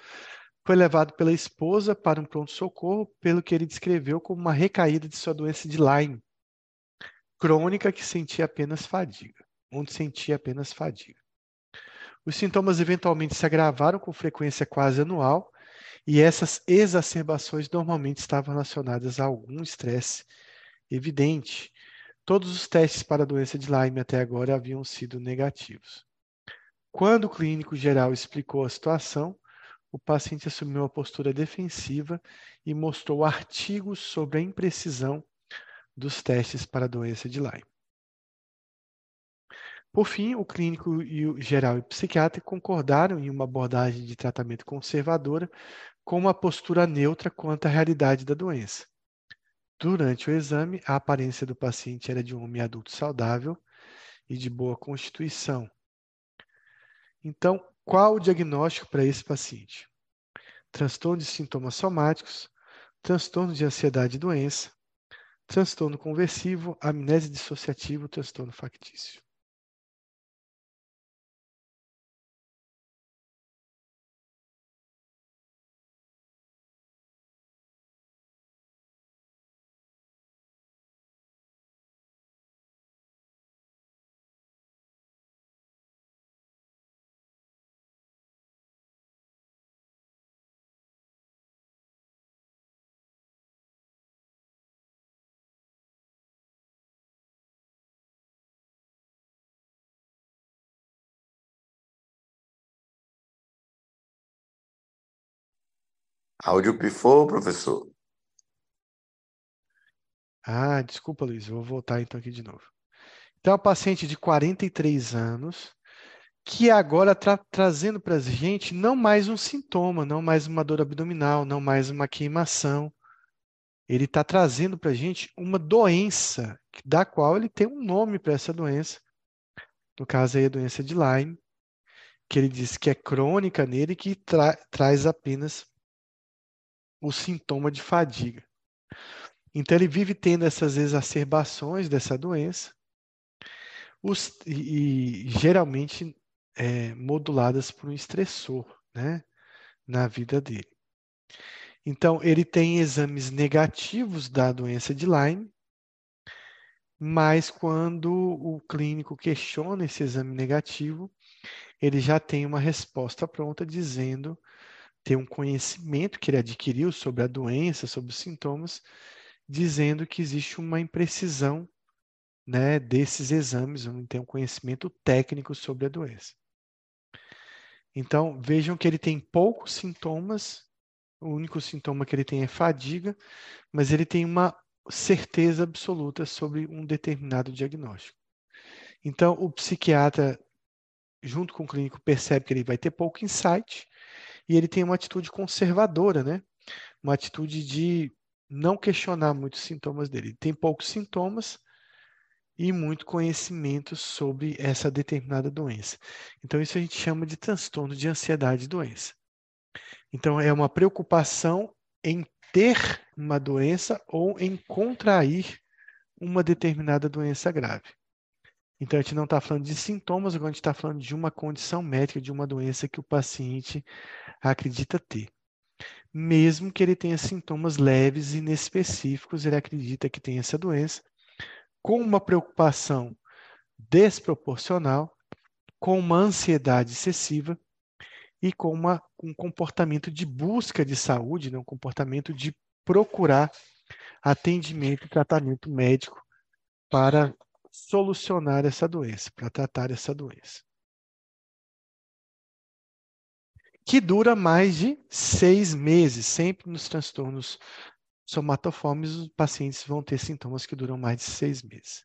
foi levado pela esposa para um pronto-socorro, pelo que ele descreveu como uma recaída de sua doença de Lyme, crônica que sentia apenas fadiga, onde sentia apenas fadiga. Os sintomas eventualmente se agravaram com frequência quase anual, e essas exacerbações normalmente estavam relacionadas a algum estresse evidente. Todos os testes para a doença de Lyme até agora haviam sido negativos. Quando o clínico geral explicou a situação, o paciente assumiu uma postura defensiva e mostrou artigos sobre a imprecisão dos testes para a doença de Lyme. Por fim, o clínico e o geral e o psiquiatra concordaram em uma abordagem de tratamento conservadora com uma postura neutra quanto à realidade da doença. Durante o exame, a aparência do paciente era de um homem adulto saudável e de boa constituição, então, qual o diagnóstico para esse paciente? Transtorno de sintomas somáticos, transtorno de ansiedade e doença, transtorno conversivo, amnésia dissociativa, transtorno factício. Áudio pifou, professor. Ah, desculpa, Luiz, vou voltar então aqui de novo. Então, a paciente de 43 anos, que agora está trazendo para a gente não mais um sintoma, não mais uma dor abdominal, não mais uma queimação. Ele está trazendo para a gente uma doença, da qual ele tem um nome para essa doença. No caso aí, a doença de Lyme, que ele diz que é crônica nele e que tra traz apenas o sintoma de fadiga. Então, ele vive tendo essas exacerbações dessa doença, os, e, e, geralmente é, moduladas por um estressor né, na vida dele. Então, ele tem exames negativos da doença de Lyme, mas quando o clínico questiona esse exame negativo, ele já tem uma resposta pronta dizendo ter um conhecimento que ele adquiriu sobre a doença, sobre os sintomas, dizendo que existe uma imprecisão né, desses exames, não tem um conhecimento técnico sobre a doença. Então, vejam que ele tem poucos sintomas, o único sintoma que ele tem é fadiga, mas ele tem uma certeza absoluta sobre um determinado diagnóstico. Então, o psiquiatra, junto com o clínico, percebe que ele vai ter pouco insight e ele tem uma atitude conservadora, né? Uma atitude de não questionar muitos sintomas dele. Ele tem poucos sintomas e muito conhecimento sobre essa determinada doença. Então, isso a gente chama de transtorno de ansiedade e doença. Então, é uma preocupação em ter uma doença ou em contrair uma determinada doença grave. Então, a gente não está falando de sintomas, agora a gente está falando de uma condição médica, de uma doença que o paciente acredita ter. Mesmo que ele tenha sintomas leves e inespecíficos, ele acredita que tem essa doença, com uma preocupação desproporcional, com uma ansiedade excessiva e com uma, um comportamento de busca de saúde, né? um comportamento de procurar atendimento e tratamento médico para solucionar essa doença, para tratar essa doença. Que dura mais de seis meses, sempre nos transtornos somatoformes, os pacientes vão ter sintomas que duram mais de seis meses.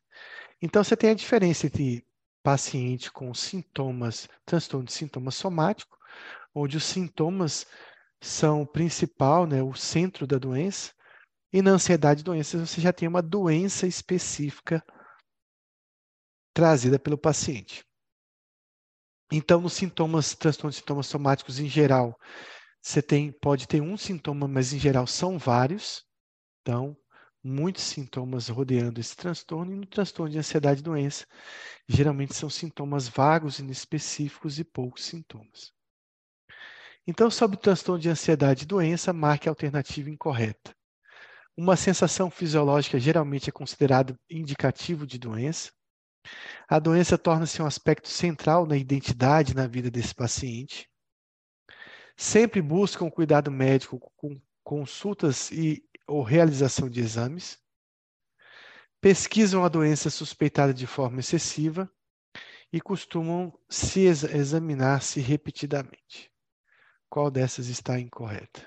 Então, você tem a diferença entre paciente com sintomas, transtorno de sintoma somático, onde os sintomas são o principal, né, o centro da doença, e na ansiedade de doenças você já tem uma doença específica trazida pelo paciente. Então, nos sintomas, transtornos de sintomas somáticos em geral, você tem, pode ter um sintoma, mas em geral são vários. Então, muitos sintomas rodeando esse transtorno, e no transtorno de ansiedade e doença, geralmente são sintomas vagos, inespecíficos e poucos sintomas. Então, sobre o transtorno de ansiedade e doença, marque a alternativa incorreta. Uma sensação fisiológica geralmente é considerado indicativo de doença. A doença torna-se um aspecto central na identidade na vida desse paciente. Sempre buscam cuidado médico com consultas e ou realização de exames. Pesquisam a doença suspeitada de forma excessiva e costumam se ex examinar-se repetidamente. Qual dessas está incorreta?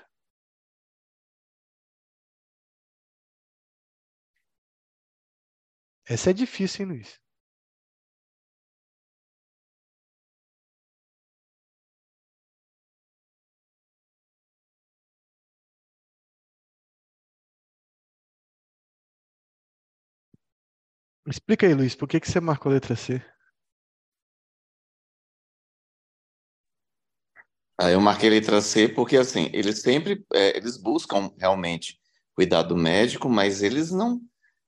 Essa é difícil, hein, Luiz? Explica aí, Luiz, por que, que você marcou a letra C? Aí eu marquei a letra C porque, assim, eles sempre, é, eles buscam realmente cuidado médico, mas eles não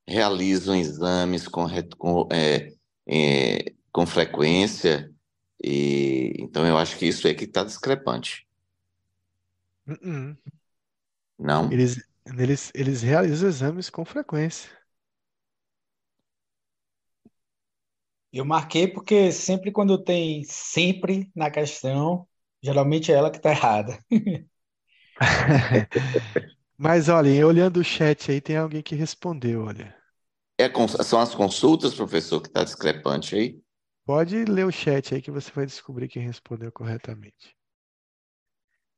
realizam exames com, com, é, é, com frequência, e então eu acho que isso é que está discrepante. Uh -uh. Não? Eles, eles, eles realizam exames com frequência. Eu marquei porque sempre quando tem sempre na questão, geralmente é ela que está errada. <laughs> Mas olhem, olhando o chat aí, tem alguém que respondeu, olha. É, são as consultas, professor, que está discrepante aí? Pode ler o chat aí que você vai descobrir quem respondeu corretamente.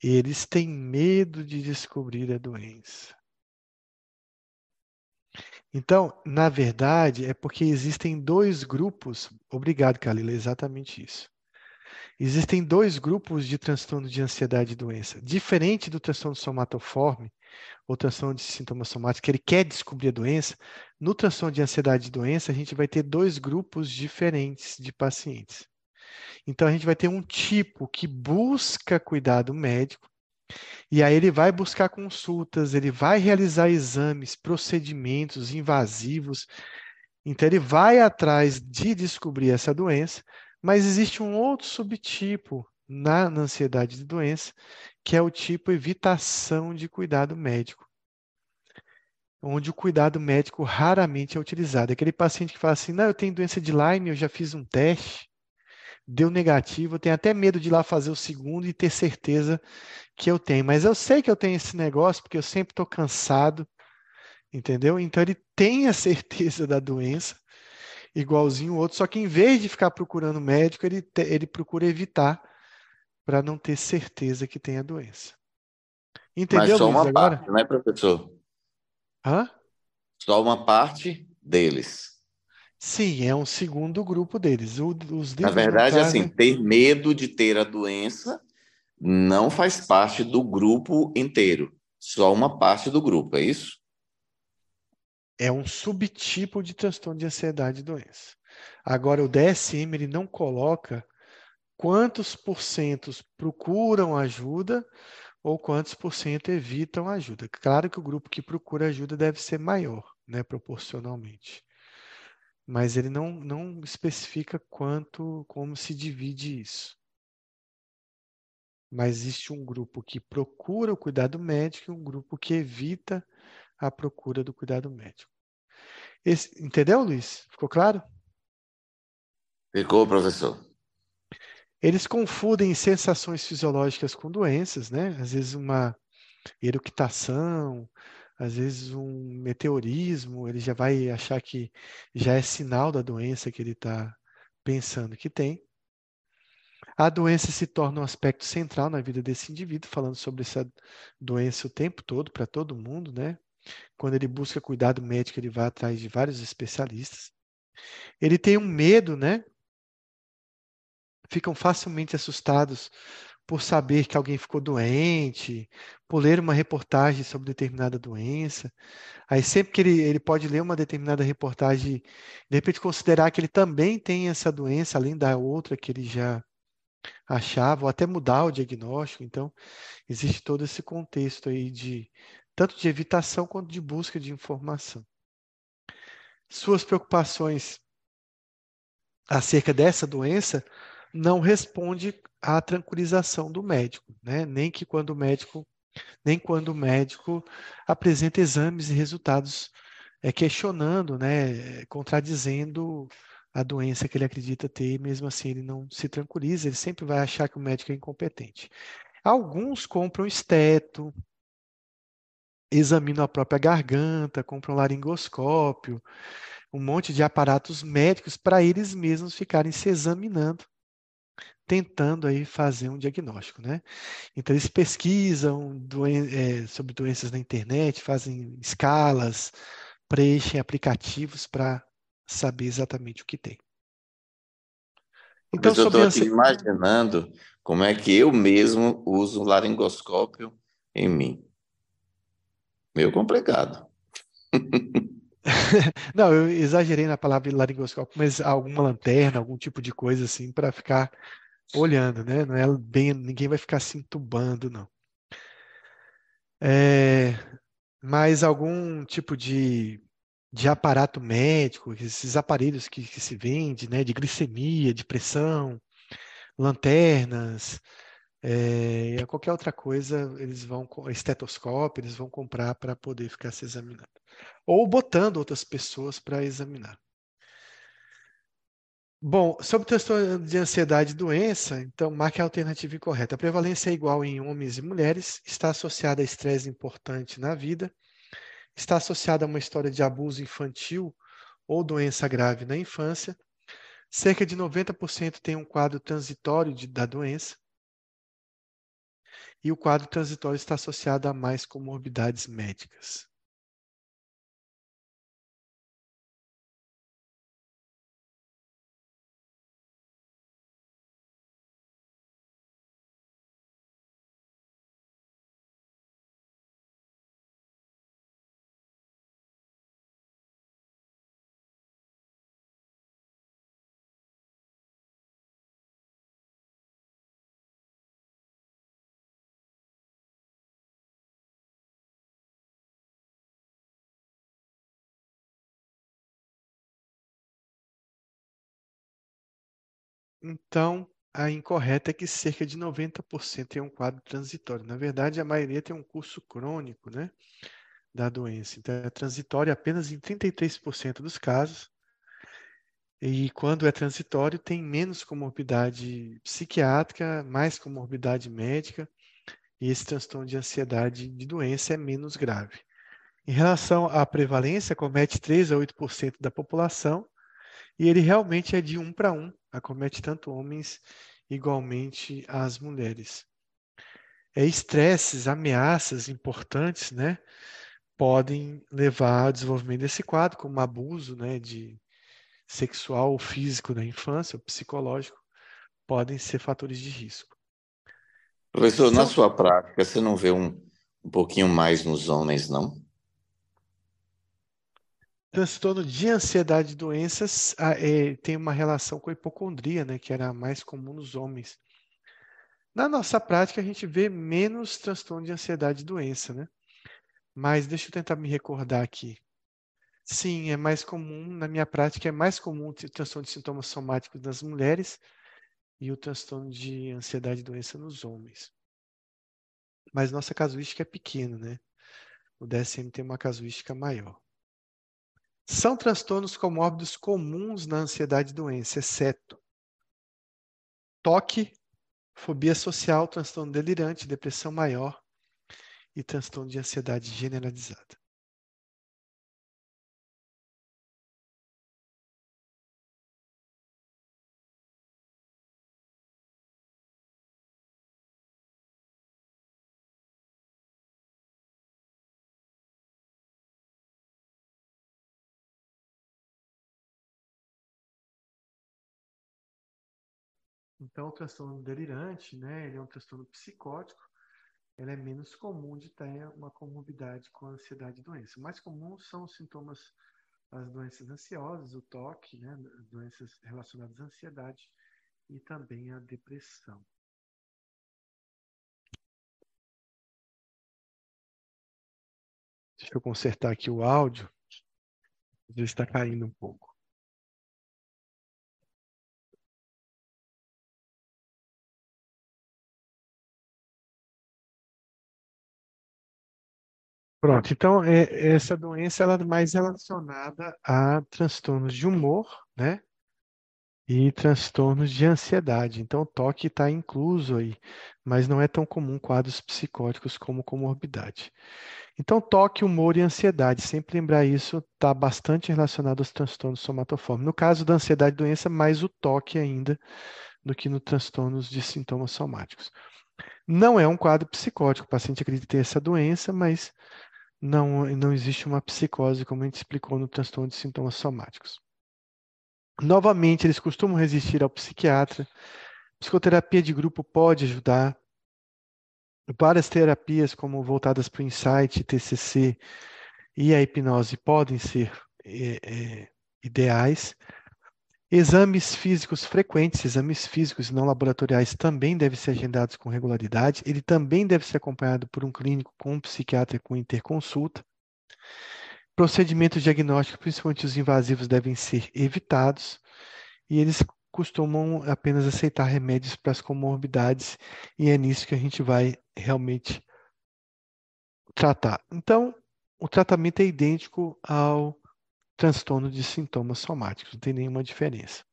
Eles têm medo de descobrir a doença. Então, na verdade, é porque existem dois grupos. Obrigado, Kalila, é exatamente isso. Existem dois grupos de transtorno de ansiedade e doença. Diferente do transtorno somatoforme, ou transtorno de sintomas somáticos, que ele quer descobrir a doença, no transtorno de ansiedade e doença, a gente vai ter dois grupos diferentes de pacientes. Então, a gente vai ter um tipo que busca cuidado médico e aí ele vai buscar consultas, ele vai realizar exames, procedimentos invasivos. Então ele vai atrás de descobrir essa doença, mas existe um outro subtipo na, na ansiedade de doença, que é o tipo evitação de cuidado médico. Onde o cuidado médico raramente é utilizado. Aquele paciente que fala assim: não, eu tenho doença de Lyme, eu já fiz um teste, deu negativo, eu tenho até medo de ir lá fazer o segundo e ter certeza que eu tenho. Mas eu sei que eu tenho esse negócio porque eu sempre estou cansado, entendeu? Então ele tem a <laughs> certeza da doença, igualzinho o outro, só que em vez de ficar procurando médico, ele, te, ele procura evitar para não ter certeza que tem a doença. Entendeu, Mas só uma agora? parte, né, professor? Hã? Só uma parte deles. Sim, é um segundo grupo deles. O, os Na verdade, assim, ter medo de ter a doença não faz parte do grupo inteiro, só uma parte do grupo, é isso? É um subtipo de transtorno de ansiedade e doença. Agora, o DSM ele não coloca quantos porcentos procuram ajuda ou quantos por cento evitam ajuda. Claro que o grupo que procura ajuda deve ser maior, né, proporcionalmente mas ele não, não especifica quanto, como se divide isso. Mas existe um grupo que procura o cuidado médico e um grupo que evita a procura do cuidado médico. Esse, entendeu, Luiz? Ficou claro? Ficou, professor. Eles confundem sensações fisiológicas com doenças, né? Às vezes uma eructação, às vezes um meteorismo, ele já vai achar que já é sinal da doença que ele está pensando que tem. A doença se torna um aspecto central na vida desse indivíduo, falando sobre essa doença o tempo todo, para todo mundo, né? Quando ele busca cuidado médico, ele vai atrás de vários especialistas. Ele tem um medo, né? Ficam facilmente assustados por saber que alguém ficou doente, por ler uma reportagem sobre determinada doença. Aí sempre que ele, ele pode ler uma determinada reportagem, de repente considerar que ele também tem essa doença, além da outra que ele já achava, ou até mudar o diagnóstico. Então, existe todo esse contexto aí de tanto de evitação quanto de busca de informação. Suas preocupações acerca dessa doença não responde à tranquilização do médico, né? Nem que quando o médico, nem quando o médico apresenta exames e resultados é, questionando, né, contradizendo a doença que ele acredita ter, e mesmo assim ele não se tranquiliza, ele sempre vai achar que o médico é incompetente. Alguns compram esteto, examinam a própria garganta, compram laringoscópio, um monte de aparatos médicos para eles mesmos ficarem se examinando tentando aí fazer um diagnóstico, né? Então eles pesquisam doen é, sobre doenças na internet, fazem escalas, preenchem aplicativos para saber exatamente o que tem. Então, Mas eu estou aqui imaginando como é que eu mesmo uso o laringoscópio em mim. Meio complicado. <laughs> <laughs> Não, eu exagerei na palavra laringoscópio, mas alguma lanterna, algum tipo de coisa assim, para ficar olhando, né? Não é bem, ninguém vai ficar se entubando, não. É, mas algum tipo de, de aparato médico, esses aparelhos que, que se vende, né? De glicemia, de pressão, lanternas, é, qualquer outra coisa, eles vão, estetoscópio, eles vão comprar para poder ficar se examinando. Ou botando outras pessoas para examinar. Bom, sobre transtorno de ansiedade e doença, então marque a alternativa incorreta. A prevalência é igual em homens e mulheres, está associada a estresse importante na vida, está associada a uma história de abuso infantil ou doença grave na infância. Cerca de 90% tem um quadro transitório de, da doença. E o quadro transitório está associado a mais comorbidades médicas. Então, a incorreta é que cerca de 90% tem um quadro transitório. Na verdade, a maioria tem um curso crônico, né, da doença. Então, é transitório apenas em 33% dos casos. E quando é transitório, tem menos comorbidade psiquiátrica, mais comorbidade médica, e esse transtorno de ansiedade de doença é menos grave. Em relação à prevalência, comete 3 a 8% da população, e ele realmente é de um para um, acomete tanto homens igualmente as mulheres. É, estresses, ameaças importantes, né, podem levar ao desenvolvimento desse quadro, como abuso, né, de sexual ou físico na infância, ou psicológico, podem ser fatores de risco. Professor, então, na sua prática, você não vê um, um pouquinho mais nos homens, não? Transtorno de ansiedade e doenças é, tem uma relação com a hipocondria, né, que era mais comum nos homens. Na nossa prática, a gente vê menos transtorno de ansiedade e doença, né? Mas deixa eu tentar me recordar aqui. Sim, é mais comum, na minha prática, é mais comum o transtorno de sintomas somáticos nas mulheres e o transtorno de ansiedade e doença nos homens. Mas nossa casuística é pequena, né? O DSM tem uma casuística maior. São transtornos comórbidos comuns na ansiedade e doença, exceto toque, fobia social, transtorno delirante, depressão maior e transtorno de ansiedade generalizada. Então, o transtorno delirante, né, ele é um transtorno psicótico, ele é menos comum de ter uma comorbidade com ansiedade e doença. Mais comum são os sintomas, as doenças ansiosas, o toque, né, doenças relacionadas à ansiedade e também a depressão. Deixa eu consertar aqui o áudio. Vezes está caindo um pouco. Pronto, então é, essa doença ela é mais relacionada a transtornos de humor, né? E transtornos de ansiedade. Então, o toque está incluso aí, mas não é tão comum quadros psicóticos como comorbidade. Então, toque, humor e ansiedade, sempre lembrar isso, está bastante relacionado aos transtornos somatofórmicos. No caso da ansiedade doença, mais o toque ainda do que no transtornos de sintomas somáticos. Não é um quadro psicótico, o paciente acredita ter essa doença, mas não, não existe uma psicose, como a gente explicou no transtorno de sintomas somáticos. Novamente, eles costumam resistir ao psiquiatra. Psicoterapia de grupo pode ajudar. Várias terapias, como voltadas para o insight, TCC e a hipnose, podem ser é, é, ideais. Exames físicos frequentes, exames físicos não laboratoriais também devem ser agendados com regularidade. Ele também deve ser acompanhado por um clínico com um psiquiatra com interconsulta. Procedimentos diagnósticos, principalmente os invasivos, devem ser evitados. E eles costumam apenas aceitar remédios para as comorbidades, e é nisso que a gente vai realmente tratar. Então, o tratamento é idêntico ao transtorno de sintomas somáticos, não tem nenhuma diferença.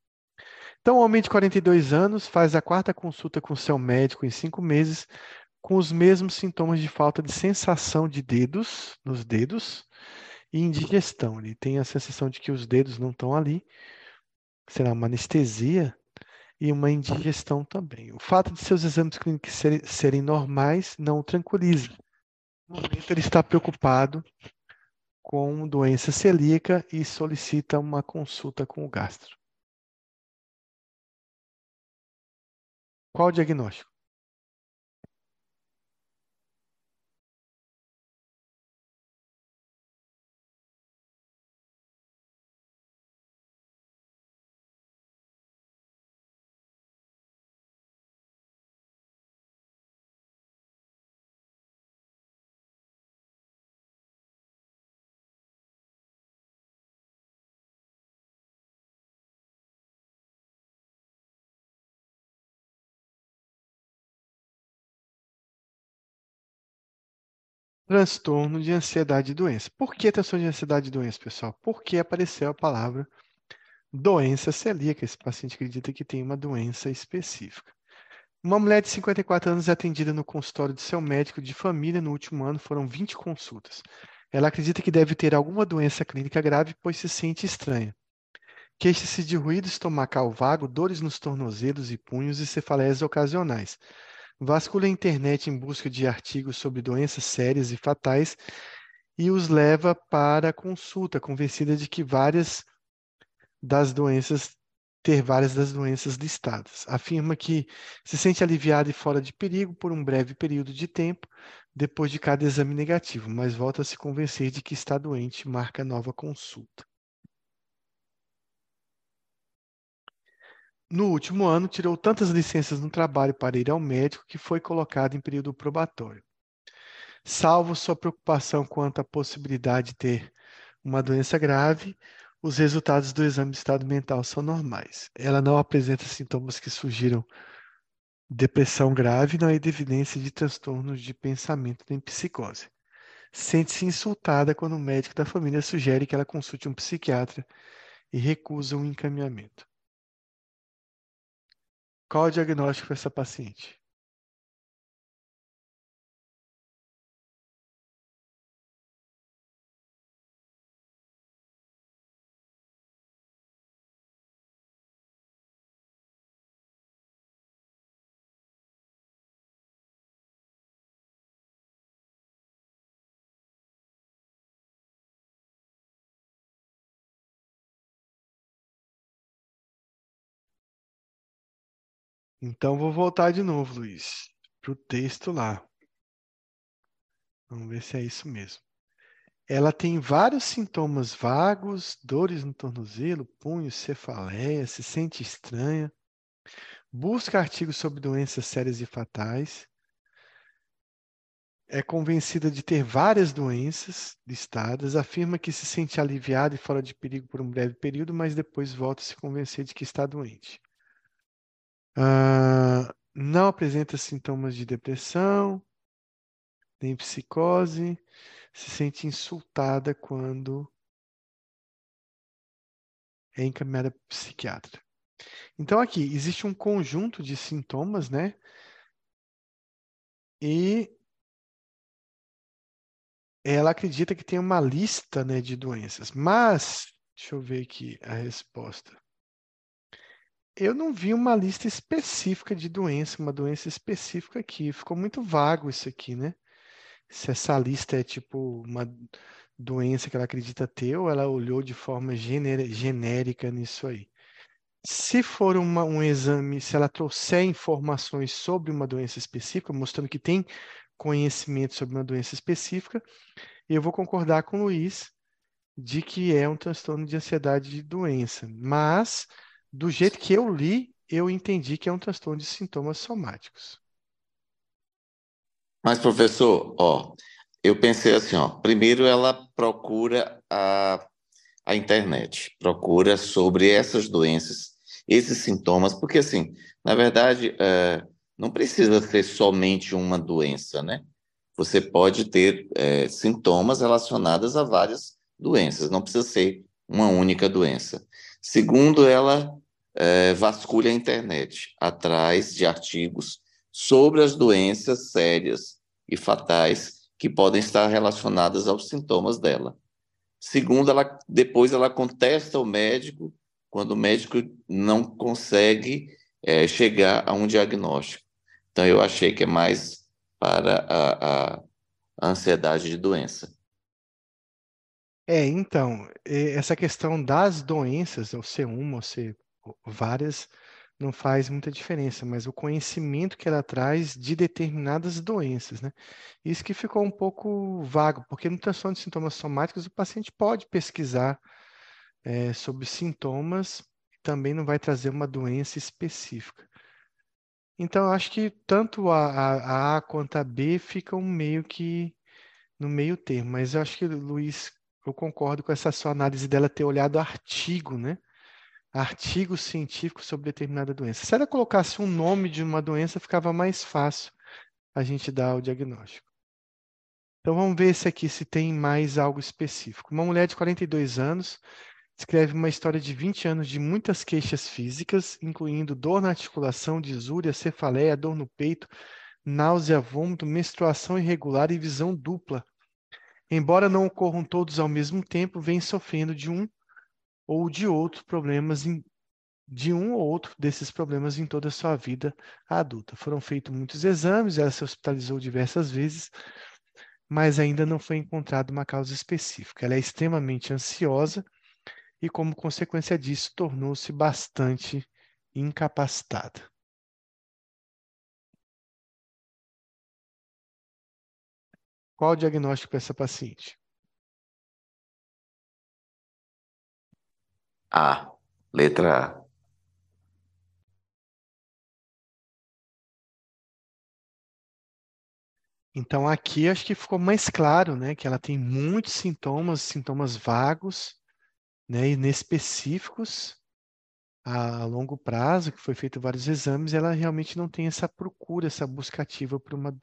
Então, o homem de 42 anos faz a quarta consulta com seu médico em cinco meses, com os mesmos sintomas de falta de sensação de dedos, nos dedos, e indigestão. Ele tem a sensação de que os dedos não estão ali, será uma anestesia e uma indigestão também. O fato de seus exames clínicos serem, serem normais não o tranquiliza. No momento, ele está preocupado com doença celíaca e solicita uma consulta com o gastro. Qual o diagnóstico? Transtorno de ansiedade e doença. Por que transtorno de ansiedade e doença, pessoal? Porque apareceu a palavra Doença celíaca. Esse paciente acredita que tem uma doença específica. Uma mulher de 54 anos é atendida no consultório de seu médico de família no último ano, foram 20 consultas. Ela acredita que deve ter alguma doença clínica grave, pois se sente estranha. Queixa-se de ruído estomacal vago, dores nos tornozelos e punhos e cefaleias ocasionais. Vasculha a internet em busca de artigos sobre doenças sérias e fatais e os leva para a consulta, convencida de que várias das doenças ter várias das doenças listadas. Afirma que se sente aliviada e fora de perigo por um breve período de tempo depois de cada exame negativo, mas volta a se convencer de que está doente e marca nova consulta. No último ano, tirou tantas licenças no trabalho para ir ao médico que foi colocado em período probatório. Salvo sua preocupação quanto à possibilidade de ter uma doença grave, os resultados do exame de estado mental são normais. Ela não apresenta sintomas que sugiram depressão grave, não há evidência de transtornos de pensamento nem psicose. Sente-se insultada quando o médico da família sugere que ela consulte um psiquiatra e recusa um encaminhamento. Qual o diagnóstico para essa paciente? Então, vou voltar de novo, Luiz, para o texto lá. Vamos ver se é isso mesmo. Ela tem vários sintomas vagos, dores no tornozelo, punho, cefaleia, se sente estranha, busca artigos sobre doenças sérias e fatais, é convencida de ter várias doenças listadas, afirma que se sente aliviada e fora de perigo por um breve período, mas depois volta a se convencer de que está doente. Ah, não apresenta sintomas de depressão, nem psicose, se sente insultada quando é encaminhada para psiquiatra. Então, aqui, existe um conjunto de sintomas, né? E ela acredita que tem uma lista né, de doenças. Mas, deixa eu ver aqui a resposta. Eu não vi uma lista específica de doença, uma doença específica aqui. Ficou muito vago isso aqui, né? Se essa lista é tipo uma doença que ela acredita ter ou ela olhou de forma genérica nisso aí. Se for uma, um exame, se ela trouxer informações sobre uma doença específica, mostrando que tem conhecimento sobre uma doença específica, eu vou concordar com o Luiz de que é um transtorno de ansiedade de doença. Mas do jeito que eu li, eu entendi que é um transtorno de sintomas somáticos. Mas, professor, ó, eu pensei assim, ó, primeiro ela procura a, a internet, procura sobre essas doenças, esses sintomas, porque assim, na verdade, é, não precisa ser somente uma doença, né? Você pode ter é, sintomas relacionados a várias doenças, não precisa ser uma única doença. Segundo, ela é, vasculha a internet atrás de artigos sobre as doenças sérias e fatais que podem estar relacionadas aos sintomas dela. Segundo, ela, depois ela contesta o médico quando o médico não consegue é, chegar a um diagnóstico. Então, eu achei que é mais para a, a ansiedade de doença. É, então, essa questão das doenças, ou ser uma ou ser várias, não faz muita diferença, mas o conhecimento que ela traz de determinadas doenças, né? Isso que ficou um pouco vago, porque no transtorno de sintomas somáticos o paciente pode pesquisar é, sobre sintomas também não vai trazer uma doença específica. Então, eu acho que tanto a, a, a quanto a B ficam meio que no meio termo, mas eu acho que, Luiz, eu concordo com essa sua análise dela ter olhado artigo, né? artigos científicos sobre determinada doença. Se ela colocasse um nome de uma doença, ficava mais fácil a gente dar o diagnóstico. Então vamos ver esse aqui se tem mais algo específico. Uma mulher de 42 anos Descreve uma história de 20 anos de muitas queixas físicas, incluindo dor na articulação, disúria, cefaleia, dor no peito, náusea, vômito, menstruação irregular e visão dupla. Embora não ocorram todos ao mesmo tempo, vem sofrendo de um ou de outro problemas em, de um ou outro desses problemas em toda a sua vida adulta. Foram feitos muitos exames, ela se hospitalizou diversas vezes, mas ainda não foi encontrada uma causa específica. Ela é extremamente ansiosa e, como consequência disso, tornou-se bastante incapacitada. Qual o diagnóstico para essa paciente? A. Letra A. Então aqui acho que ficou mais claro, né, que ela tem muitos sintomas, sintomas vagos, né, inespecíficos a longo prazo, que foi feito vários exames, ela realmente não tem essa procura, essa busca ativa por uma,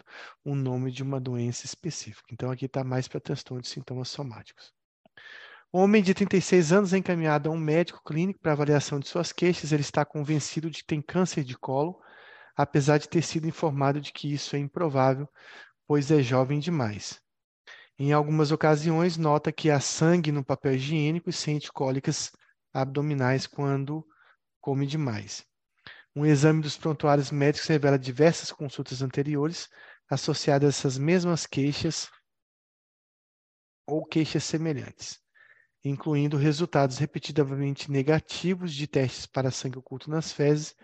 um nome de uma doença específica. Então aqui está mais para transtorno de sintomas somáticos. Homem de 36 anos é encaminhado a um médico clínico para avaliação de suas queixas. Ele está convencido de que tem câncer de colo, apesar de ter sido informado de que isso é improvável, pois é jovem demais. Em algumas ocasiões, nota que há sangue no papel higiênico e sente cólicas abdominais quando come demais. Um exame dos prontuários médicos revela diversas consultas anteriores associadas a essas mesmas queixas ou queixas semelhantes, incluindo resultados repetidamente negativos de testes para sangue oculto nas fezes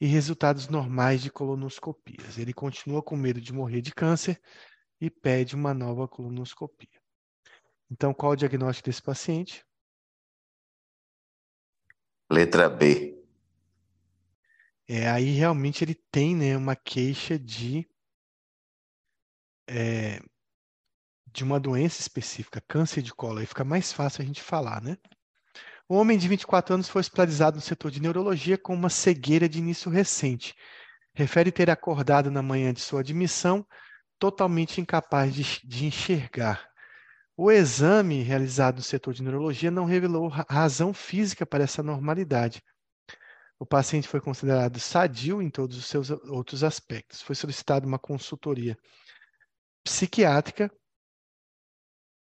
e resultados normais de colonoscopias. Ele continua com medo de morrer de câncer e pede uma nova colonoscopia. Então, qual o diagnóstico desse paciente? Letra B. É, aí realmente ele tem né, uma queixa de, é, de uma doença específica, câncer de colo. Aí fica mais fácil a gente falar, né? O homem de 24 anos foi hospitalizado no setor de neurologia com uma cegueira de início recente. Refere ter acordado na manhã de sua admissão totalmente incapaz de, de enxergar. O exame realizado no setor de neurologia não revelou razão física para essa normalidade. O paciente foi considerado sadio em todos os seus outros aspectos. Foi solicitada uma consultoria psiquiátrica.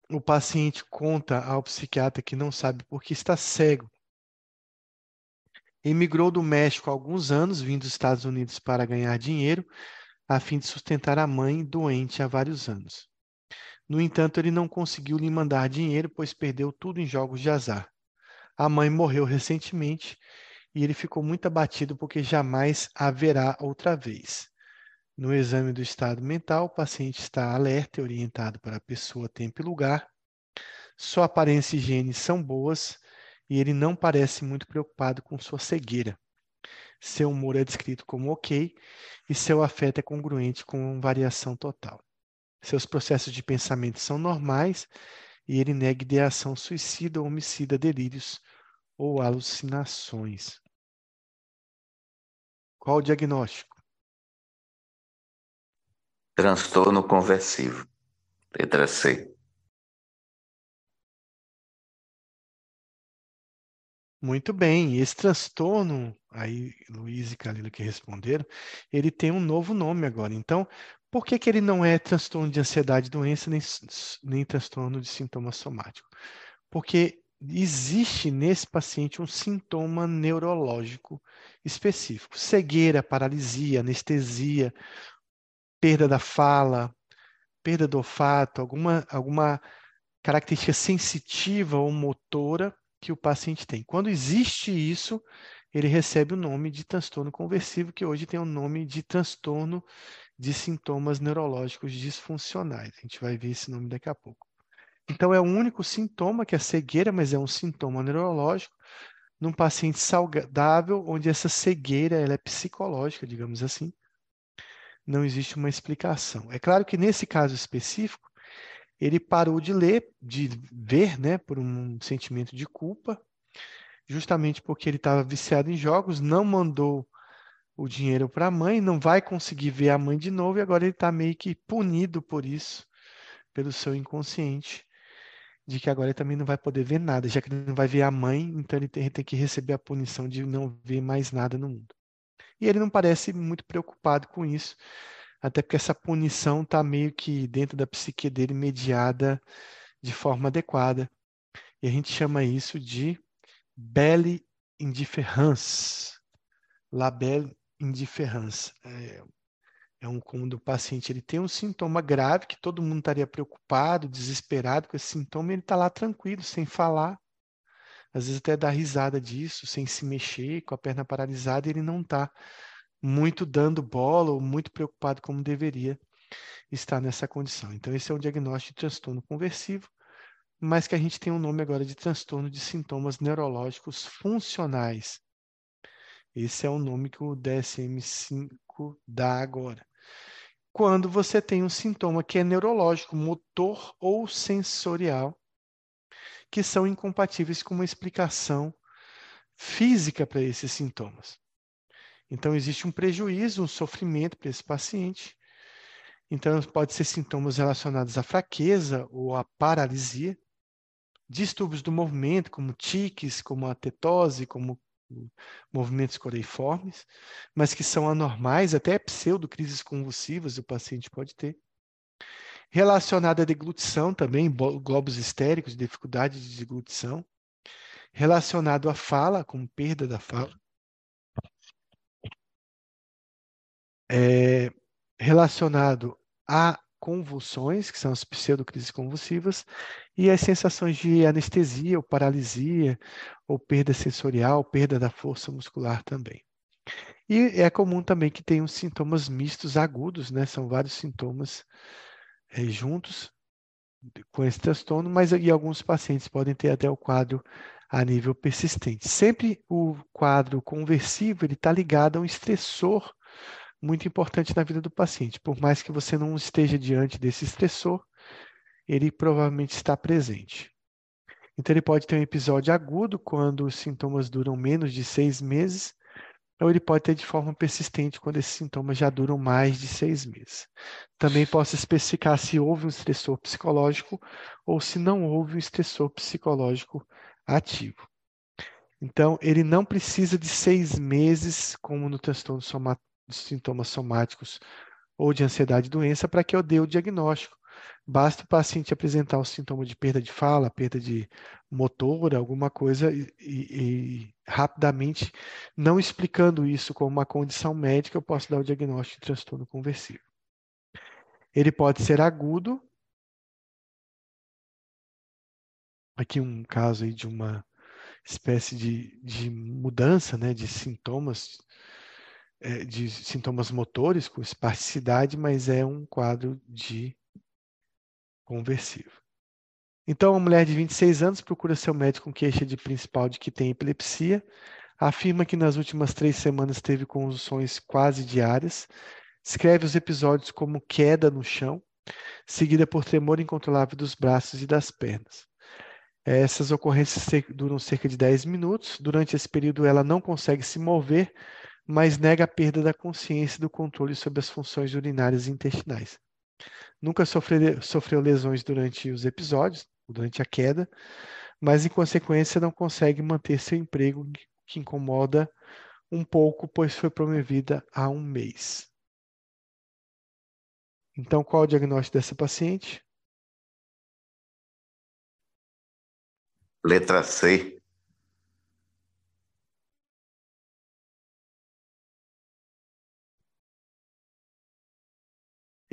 O paciente conta ao psiquiatra que não sabe por que está cego. Emigrou do México há alguns anos, vindo dos Estados Unidos para ganhar dinheiro, a fim de sustentar a mãe doente há vários anos. No entanto, ele não conseguiu lhe mandar dinheiro, pois perdeu tudo em jogos de azar. A mãe morreu recentemente e ele ficou muito abatido porque jamais haverá outra vez. No exame do estado mental, o paciente está alerta e orientado para a pessoa, tempo e lugar. Sua aparência e higiene são boas e ele não parece muito preocupado com sua cegueira. Seu humor é descrito como ok e seu afeto é congruente com variação total. Seus processos de pensamento são normais e ele nega ideação suicida, homicida, delírios ou alucinações. Qual o diagnóstico? Transtorno conversivo. Letra C. Muito bem, esse transtorno, aí Luiz e Calila que responderam, ele tem um novo nome agora. Então, por que, que ele não é transtorno de ansiedade, doença, nem, nem transtorno de sintoma somático? Porque existe nesse paciente um sintoma neurológico específico: cegueira, paralisia, anestesia, perda da fala, perda do olfato, alguma, alguma característica sensitiva ou motora que o paciente tem. Quando existe isso, ele recebe o nome de transtorno conversivo, que hoje tem o nome de transtorno de sintomas neurológicos disfuncionais. A gente vai ver esse nome daqui a pouco. Então, é o único sintoma que é cegueira, mas é um sintoma neurológico num paciente saudável, onde essa cegueira ela é psicológica, digamos assim. Não existe uma explicação. É claro que nesse caso específico, ele parou de ler, de ver, né, por um sentimento de culpa, justamente porque ele estava viciado em jogos, não mandou o dinheiro para a mãe, não vai conseguir ver a mãe de novo e agora ele está meio que punido por isso, pelo seu inconsciente. de que agora ele também não vai poder ver nada, já que ele não vai ver a mãe, então ele tem, tem que receber a punição de não ver mais nada no mundo. E ele não parece muito preocupado com isso, até porque essa punição está meio que dentro da psique dele mediada de forma adequada. E a gente chama isso de belle indifférence. La belle indifférence. É, é um quando o paciente ele tem um sintoma grave que todo mundo estaria preocupado, desesperado com esse sintoma, ele está lá tranquilo, sem falar. Às vezes até dá risada disso, sem se mexer, com a perna paralisada, ele não está muito dando bola ou muito preocupado como deveria estar nessa condição. Então, esse é o diagnóstico de transtorno conversivo, mas que a gente tem um nome agora de transtorno de sintomas neurológicos funcionais. Esse é o nome que o DSM-5 dá agora. Quando você tem um sintoma que é neurológico, motor ou sensorial, que são incompatíveis com uma explicação física para esses sintomas. Então, existe um prejuízo, um sofrimento para esse paciente. Então, pode ser sintomas relacionados à fraqueza ou à paralisia, distúrbios do movimento, como tiques, como a tetose, como movimentos coreiformes, mas que são anormais, até pseudocrises convulsivas o paciente pode ter. Relacionada à deglutição também, globos histéricos, dificuldade de deglutição. Relacionado à fala, com perda da fala. É, relacionado a convulsões, que são as pseudocrises convulsivas, e as sensações de anestesia ou paralisia, ou perda sensorial, perda da força muscular também. E é comum também que tenham sintomas mistos agudos, né? São vários sintomas é, juntos com esse transtorno, mas e alguns pacientes podem ter até o quadro a nível persistente. Sempre o quadro conversivo ele está ligado a um estressor muito importante na vida do paciente. Por mais que você não esteja diante desse estressor, ele provavelmente está presente. Então, ele pode ter um episódio agudo, quando os sintomas duram menos de seis meses, ou ele pode ter de forma persistente, quando esses sintomas já duram mais de seis meses. Também posso especificar se houve um estressor psicológico ou se não houve um estressor psicológico ativo. Então, ele não precisa de seis meses, como no transtorno de sintomas somáticos ou de ansiedade e doença para que eu dê o diagnóstico. Basta o paciente apresentar o sintoma de perda de fala, perda de motor, alguma coisa, e, e, e, rapidamente, não explicando isso como uma condição médica, eu posso dar o diagnóstico de transtorno conversivo. Ele pode ser agudo. Aqui um caso aí de uma espécie de, de mudança né, de sintomas de sintomas motores com espasticidade, mas é um quadro de conversivo. Então, uma mulher de 26 anos procura seu médico com queixa de principal de que tem epilepsia, afirma que nas últimas três semanas teve convulsões quase diárias, escreve os episódios como queda no chão, seguida por tremor incontrolável dos braços e das pernas. Essas ocorrências duram cerca de 10 minutos. Durante esse período, ela não consegue se mover, mas nega a perda da consciência e do controle sobre as funções urinárias e intestinais. Nunca sofreu, lesões durante os episódios, durante a queda, mas em consequência não consegue manter seu emprego, que incomoda um pouco, pois foi promovida há um mês. Então, qual o diagnóstico dessa paciente? Letra C.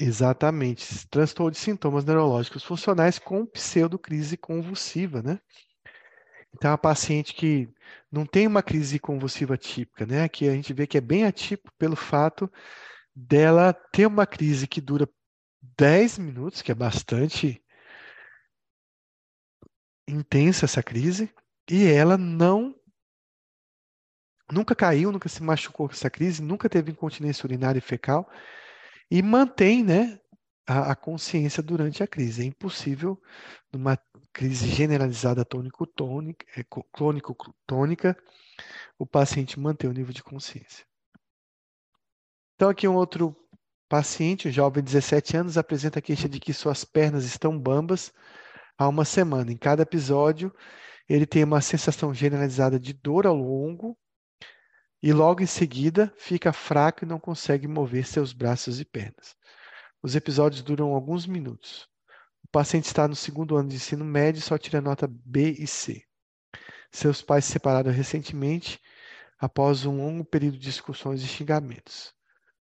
Exatamente. Transtorno de sintomas neurológicos funcionais com pseudocrise convulsiva, né? Então, a paciente que não tem uma crise convulsiva típica, né? Que a gente vê que é bem atípico pelo fato dela ter uma crise que dura 10 minutos, que é bastante intensa essa crise, e ela não nunca caiu, nunca se machucou com essa crise, nunca teve incontinência urinária e fecal e mantém né, a, a consciência durante a crise. É impossível, numa crise generalizada tônico-tônica, é, clônico-tônica, o paciente manter o nível de consciência. Então, aqui um outro paciente, um jovem de 17 anos, apresenta a queixa de que suas pernas estão bambas, há uma semana. Em cada episódio, ele tem uma sensação generalizada de dor ao longo e logo em seguida fica fraco e não consegue mover seus braços e pernas. Os episódios duram alguns minutos. O paciente está no segundo ano de ensino médio e só tira nota B e C. Seus pais se separaram recentemente após um longo período de discussões e xingamentos.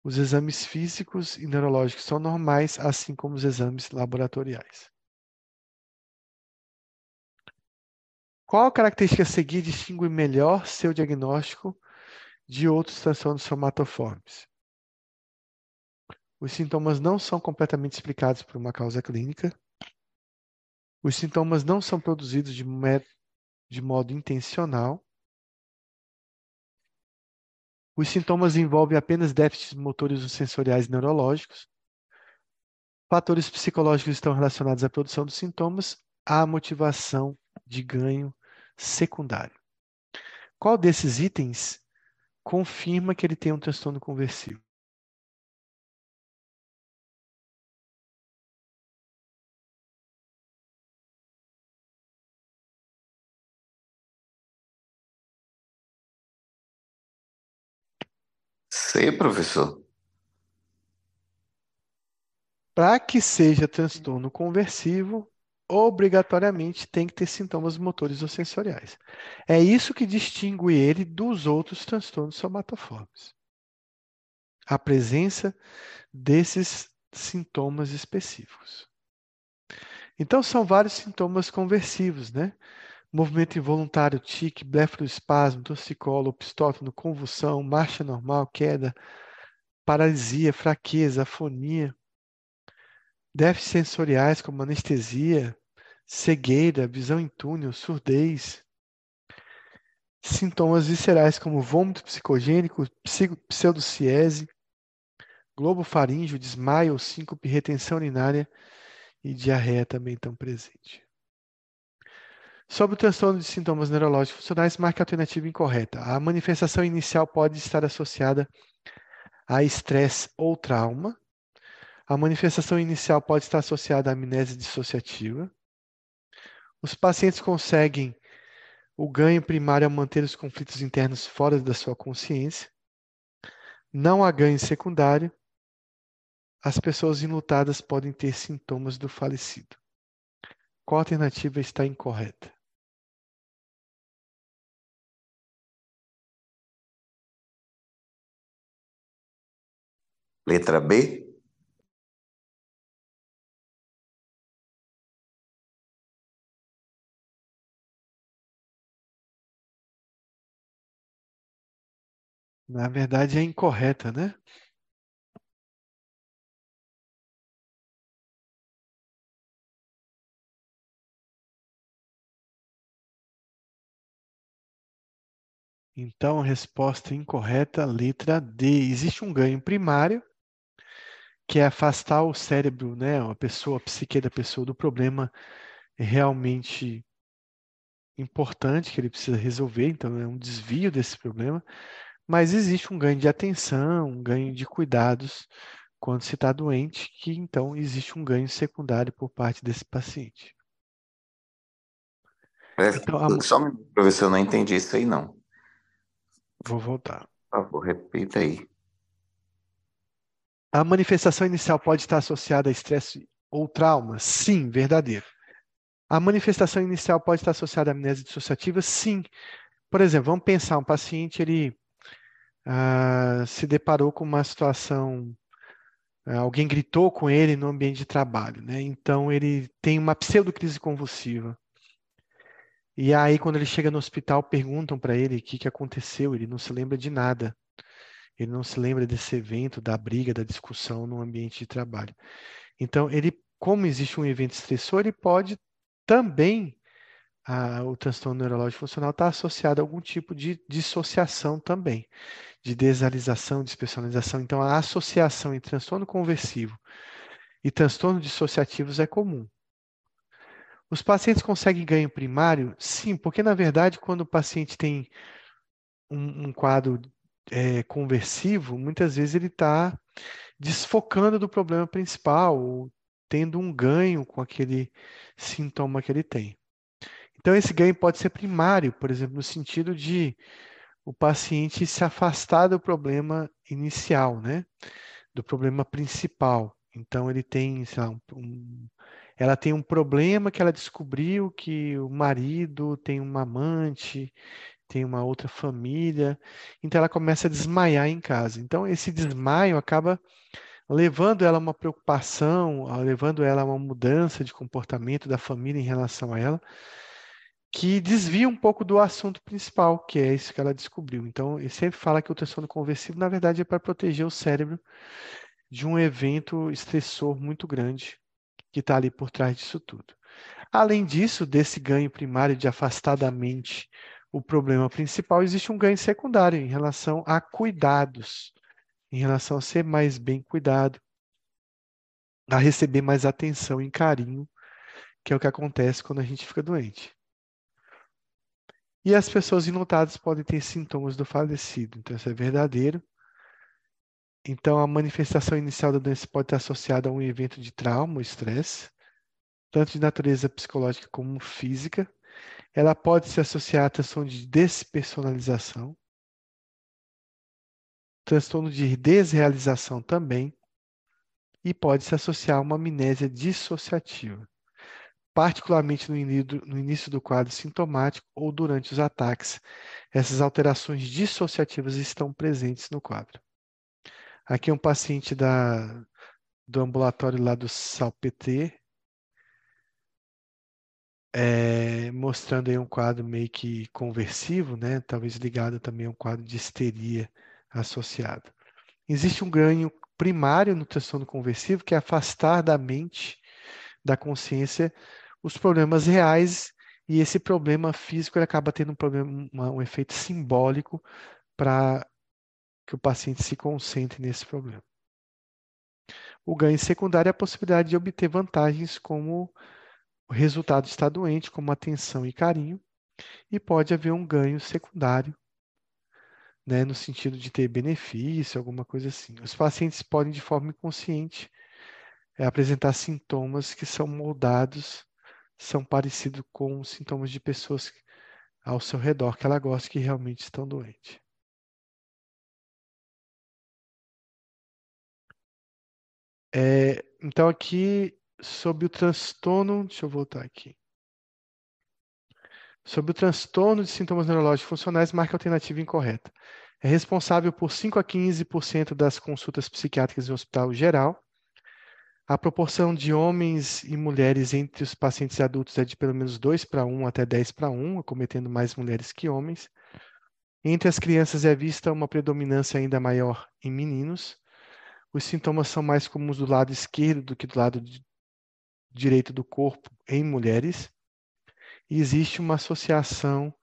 Os exames físicos e neurológicos são normais, assim como os exames laboratoriais. Qual característica a seguir distingue melhor seu diagnóstico de outros transtornos somatoformes? Os sintomas não são completamente explicados por uma causa clínica. Os sintomas não são produzidos de, de modo intencional. Os sintomas envolvem apenas déficits motores ou sensoriais neurológicos. Fatores psicológicos estão relacionados à produção dos sintomas, à motivação de ganho secundário. Qual desses itens confirma que ele tem um transtorno conversivo? Sei, professor. Para que seja transtorno conversivo, obrigatoriamente tem que ter sintomas motores ou sensoriais. É isso que distingue ele dos outros transtornos somatoformes. A presença desses sintomas específicos. Então, são vários sintomas conversivos, né? movimento involuntário, tique, blefaroespasmo, torcicolo, opistótono, convulsão, marcha normal, queda, paralisia, fraqueza, afonia, déficits sensoriais como anestesia, cegueira, visão em túnel, surdez, sintomas viscerais como vômito psicogênico, pseudociese, globo faríngeo, desmaio, síncope, retenção urinária e diarreia também estão presentes. Sobre o transtorno de sintomas neurológicos funcionais, marque a alternativa incorreta. A manifestação inicial pode estar associada a estresse ou trauma. A manifestação inicial pode estar associada à amnésia dissociativa. Os pacientes conseguem o ganho primário ao manter os conflitos internos fora da sua consciência. Não há ganho secundário. As pessoas enlutadas podem ter sintomas do falecido. Qual alternativa está incorreta? Letra B? Na verdade, é incorreta, né? Então, a resposta incorreta, letra D. Existe um ganho primário que é afastar o cérebro, né, a pessoa, a psique da pessoa do problema realmente importante que ele precisa resolver, então é um desvio desse problema, mas existe um ganho de atenção, um ganho de cuidados quando se está doente, que então existe um ganho secundário por parte desse paciente. É, então, a... Só um minuto, professor, eu não entendi isso aí não. Vou voltar. Por favor, repita aí. A manifestação inicial pode estar associada a estresse ou trauma? Sim, verdadeiro. A manifestação inicial pode estar associada à amnésia dissociativa? Sim. Por exemplo, vamos pensar, um paciente ele ah, se deparou com uma situação, ah, alguém gritou com ele no ambiente de trabalho, né? Então ele tem uma pseudocrise convulsiva. E aí, quando ele chega no hospital, perguntam para ele o que, que aconteceu, ele não se lembra de nada. Ele não se lembra desse evento, da briga, da discussão no ambiente de trabalho. Então, ele, como existe um evento estressor, ele pode também, a, o transtorno neurológico funcional está associado a algum tipo de dissociação também, de desalização, despersonalização. Então, a associação entre transtorno conversivo e transtorno dissociativos é comum. Os pacientes conseguem ganho primário? Sim, porque na verdade, quando o paciente tem um, um quadro é, conversivo, muitas vezes ele está desfocando do problema principal, ou tendo um ganho com aquele sintoma que ele tem. Então, esse ganho pode ser primário, por exemplo, no sentido de o paciente se afastar do problema inicial, né? Do problema principal. Então, ele tem, sei lá, um, um, ela tem um problema que ela descobriu que o marido tem uma amante, tem uma outra família, então ela começa a desmaiar em casa. Então, esse desmaio acaba levando ela a uma preocupação, levando ela a uma mudança de comportamento da família em relação a ela, que desvia um pouco do assunto principal, que é isso que ela descobriu. Então, ele sempre fala que o transtorno conversivo, na verdade, é para proteger o cérebro de um evento estressor muito grande que está ali por trás disso tudo. Além disso, desse ganho primário de afastar da mente o problema principal, existe um ganho secundário em relação a cuidados, em relação a ser mais bem cuidado, a receber mais atenção e carinho, que é o que acontece quando a gente fica doente. E as pessoas inotadas podem ter sintomas do falecido, então isso é verdadeiro. Então, a manifestação inicial da doença pode estar associada a um evento de trauma ou estresse, tanto de natureza psicológica como física. Ela pode se associar à tensão de despersonalização, transtorno de desrealização também, e pode se associar a uma amnésia dissociativa, particularmente no início do quadro sintomático ou durante os ataques. Essas alterações dissociativas estão presentes no quadro. Aqui é um paciente da, do ambulatório lá do Salpeter, é, mostrando aí um quadro meio que conversivo, né? talvez ligado também a um quadro de histeria associado. Existe um ganho primário no transtorno conversivo, que é afastar da mente, da consciência, os problemas reais, e esse problema físico ele acaba tendo um, problema, um efeito simbólico para que o paciente se concentre nesse problema. O ganho secundário é a possibilidade de obter vantagens como o resultado de estar doente, como atenção e carinho, e pode haver um ganho secundário, né, no sentido de ter benefício, alguma coisa assim. Os pacientes podem, de forma inconsciente, é, apresentar sintomas que são moldados, são parecidos com sintomas de pessoas ao seu redor que ela gosta que realmente estão doentes. É, então, aqui, sobre o transtorno, deixa eu voltar aqui. Sobre o transtorno de sintomas neurológicos funcionais, marca alternativa incorreta. É responsável por 5 a 15% das consultas psiquiátricas em hospital geral. A proporção de homens e mulheres entre os pacientes adultos é de pelo menos 2 para 1 até 10 para 1, cometendo mais mulheres que homens. Entre as crianças é vista uma predominância ainda maior em meninos. Os sintomas são mais comuns do lado esquerdo do que do lado direito do corpo em mulheres. E existe uma associação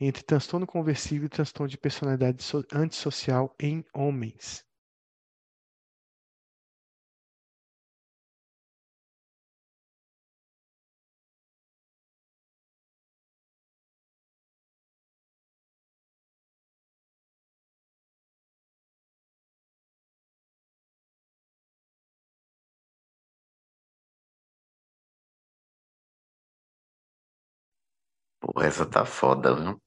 entre transtorno conversivo e transtorno de personalidade antissocial em homens. Essa tá foda, viu?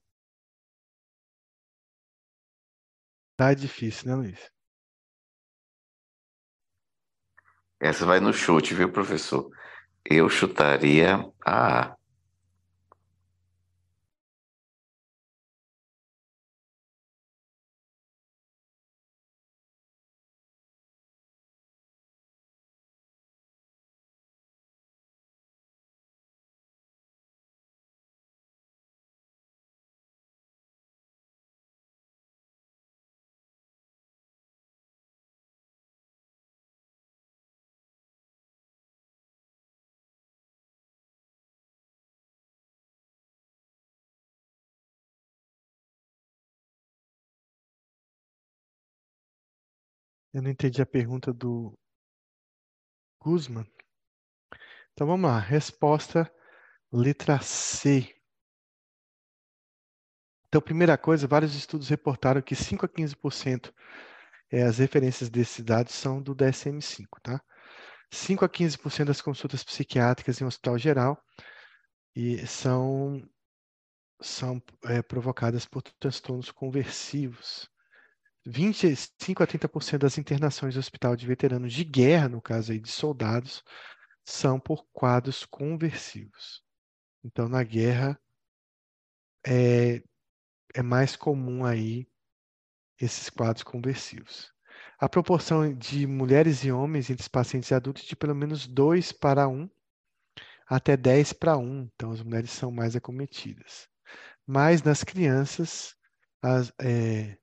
Tá difícil, né, Luiz? Essa vai no chute, viu, professor? Eu chutaria a A. Eu não entendi a pergunta do Guzman. Então vamos lá. Resposta letra C. Então, primeira coisa, vários estudos reportaram que 5 a 15% é, as referências desses dados são do DSM-5, tá? 5 a 15% das consultas psiquiátricas em hospital geral e são, são é, provocadas por transtornos conversivos. 25 a 30% das internações no hospital de veteranos de guerra, no caso aí de soldados, são por quadros conversivos. Então, na guerra, é, é mais comum aí esses quadros conversivos. A proporção de mulheres e homens entre os pacientes adultos é de pelo menos 2 para 1, até 10 para 1. Então, as mulheres são mais acometidas. Mas nas crianças, as, é,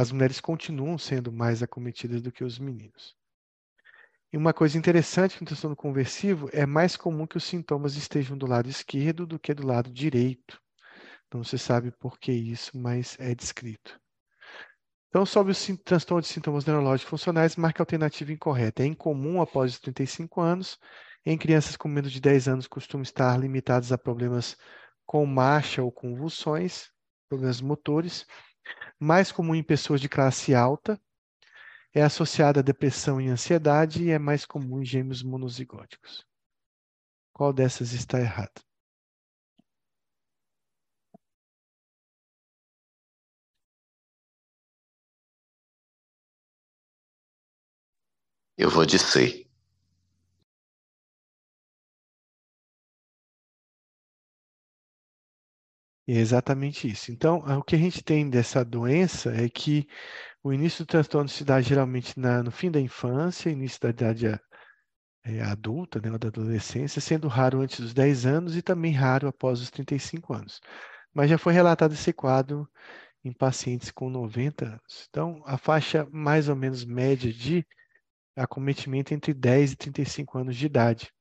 as mulheres continuam sendo mais acometidas do que os meninos. E uma coisa interessante no transtorno conversivo é mais comum que os sintomas estejam do lado esquerdo do que do lado direito. Não se sabe por que isso, mas é descrito. Então, sobre o transtorno de sintomas neurológicos funcionais, marca a alternativa incorreta. É incomum após os 35 anos. Em crianças com menos de 10 anos, costuma estar limitados a problemas com marcha ou convulsões, problemas motores. Mais comum em pessoas de classe alta. É associada a depressão e ansiedade e é mais comum em gêmeos monozigóticos. Qual dessas está errada? Eu vou dizer. É exatamente isso. Então, o que a gente tem dessa doença é que o início do transtorno se dá geralmente na, no fim da infância, início da idade é, adulta, né, da adolescência, sendo raro antes dos 10 anos e também raro após os 35 anos. Mas já foi relatado esse quadro em pacientes com 90 anos. Então, a faixa mais ou menos média de acometimento entre 10 e 35 anos de idade.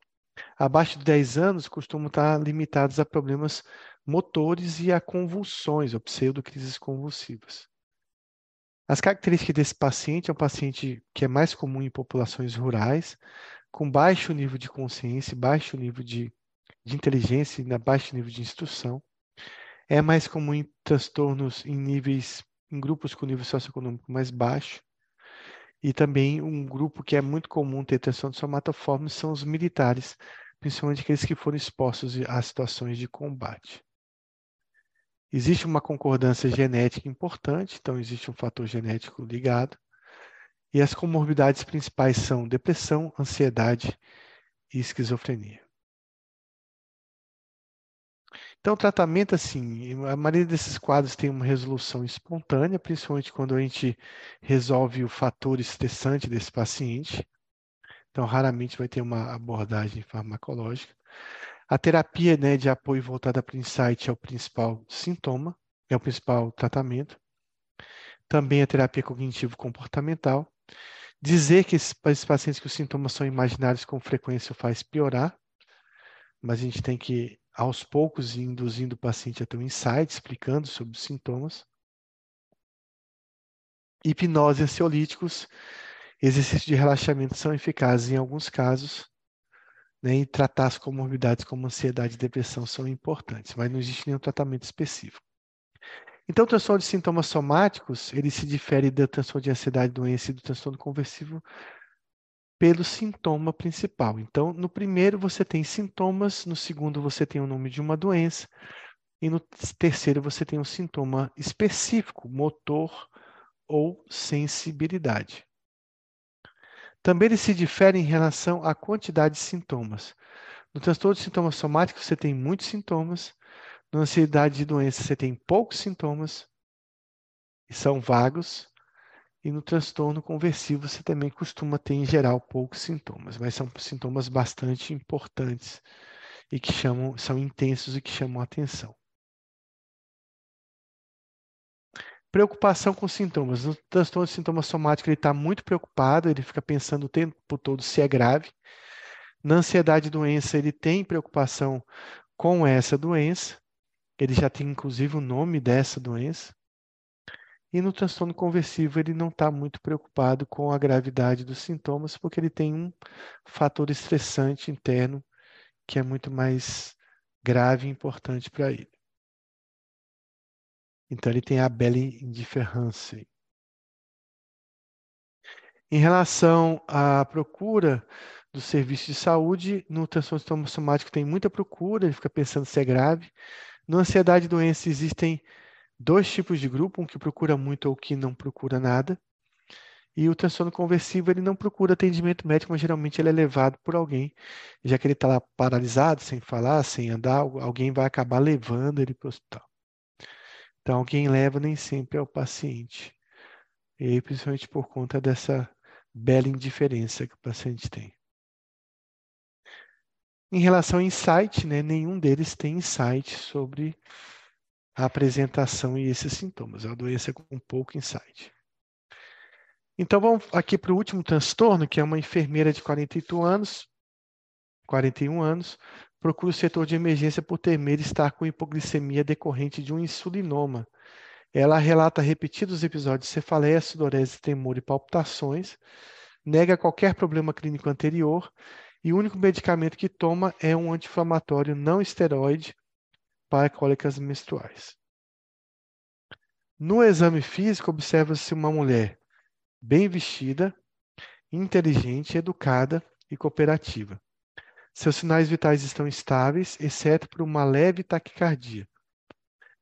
Abaixo de 10 anos costumam estar limitados a problemas motores e a convulsões, ou pseudocrises convulsivas. As características desse paciente é um paciente que é mais comum em populações rurais, com baixo nível de consciência, baixo nível de, de inteligência e baixo nível de instrução. É mais comum em transtornos em níveis, em grupos com nível socioeconômico mais baixo. E também um grupo que é muito comum ter de somatoforme são os militares, principalmente aqueles que foram expostos a situações de combate. Existe uma concordância genética importante, então existe um fator genético ligado. E as comorbidades principais são depressão, ansiedade e esquizofrenia. Então, o tratamento, assim, a maioria desses quadros tem uma resolução espontânea, principalmente quando a gente resolve o fator estressante desse paciente. Então, raramente vai ter uma abordagem farmacológica. A terapia né, de apoio voltada para o insight é o principal sintoma, é o principal tratamento. Também a terapia cognitivo-comportamental. Dizer que esses, esses pacientes que os sintomas são imaginários com frequência faz piorar, mas a gente tem que aos poucos induzindo o paciente a ter um insight, explicando sobre os sintomas. Hipnose ansiolíticos, exercícios de relaxamento são eficazes em alguns casos, né, e tratar as comorbidades como ansiedade e depressão são importantes, mas não existe nenhum tratamento específico. Então, o transtorno de sintomas somáticos, ele se difere do transtorno de ansiedade, doença e do transtorno conversivo pelo sintoma principal. Então, no primeiro você tem sintomas, no segundo você tem o nome de uma doença, e no terceiro você tem um sintoma específico, motor ou sensibilidade. Também eles se diferem em relação à quantidade de sintomas. No transtorno de sintomas somáticos você tem muitos sintomas, na ansiedade de doença você tem poucos sintomas, e são vagos, e no transtorno conversivo você também costuma ter, em geral, poucos sintomas, mas são sintomas bastante importantes e que chamam, são intensos e que chamam a atenção. Preocupação com sintomas. No transtorno de sintoma somático, ele está muito preocupado, ele fica pensando o tempo todo se é grave. Na ansiedade doença, ele tem preocupação com essa doença. Ele já tem, inclusive, o nome dessa doença. E no transtorno conversivo, ele não está muito preocupado com a gravidade dos sintomas, porque ele tem um fator estressante interno que é muito mais grave e importante para ele. Então, ele tem a bela indiferença. Em relação à procura do serviço de saúde, no transtorno somático tem muita procura, ele fica pensando se é grave. Na ansiedade e doença existem dois tipos de grupo, um que procura muito ou que não procura nada. E o transtorno conversivo, ele não procura atendimento médico, mas geralmente ele é levado por alguém, já que ele está lá paralisado, sem falar, sem andar, alguém vai acabar levando ele para o hospital. Então, alguém leva nem sempre é o paciente. E principalmente por conta dessa bela indiferença que o paciente tem. Em relação ao insight, né, nenhum deles tem insight sobre a apresentação e esses sintomas. É uma doença com pouco insight. Então vamos aqui para o último transtorno, que é uma enfermeira de 48 anos, 41 anos, procura o setor de emergência por temer estar com hipoglicemia decorrente de um insulinoma. Ela relata repetidos episódios de cefaleia, sudorese, tremor e palpitações, nega qualquer problema clínico anterior e o único medicamento que toma é um anti-inflamatório não esteroide para cólicas menstruais. No exame físico, observa-se uma mulher bem vestida, inteligente, educada e cooperativa. Seus sinais vitais estão estáveis, exceto por uma leve taquicardia.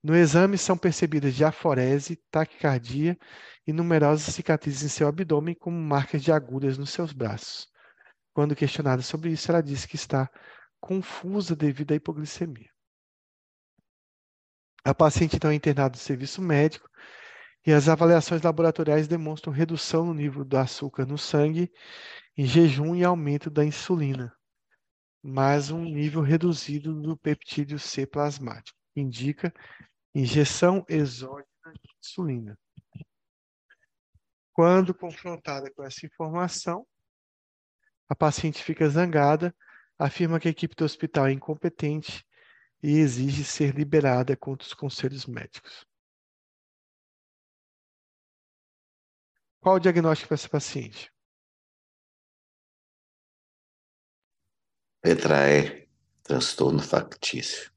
No exame são percebidas diaforese, taquicardia e numerosas cicatrizes em seu abdômen, como marcas de agulhas nos seus braços. Quando questionada sobre isso, ela disse que está confusa devido à hipoglicemia. A paciente então é internada no serviço médico e as avaliações laboratoriais demonstram redução no nível do açúcar no sangue em jejum e aumento da insulina, mas um nível reduzido do peptídeo C plasmático, que indica injeção exógena de insulina. Quando confrontada com essa informação, a paciente fica zangada, afirma que a equipe do hospital é incompetente e exige ser liberada contra os conselhos médicos. Qual o diagnóstico para essa paciente? Letra E, transtorno factício.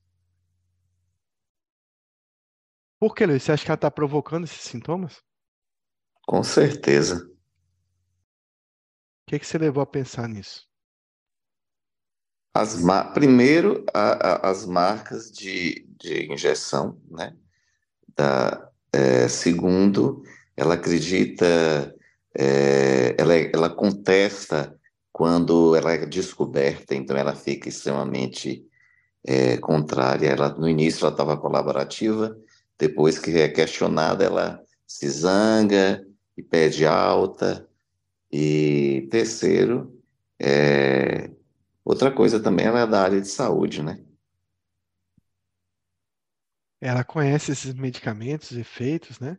Por que, Luiz? Você acha que ela está provocando esses sintomas? Com certeza. O que, que você levou a pensar nisso? As Primeiro, a, a, as marcas de, de injeção, né? Da, é, segundo, ela acredita, é, ela, ela contesta quando ela é descoberta, então ela fica extremamente é, contrária. Ela, no início ela estava colaborativa, depois que é questionada, ela se zanga e pede alta. E terceiro, é, outra coisa também, ela é da área de saúde, né? Ela conhece esses medicamentos, efeitos, né?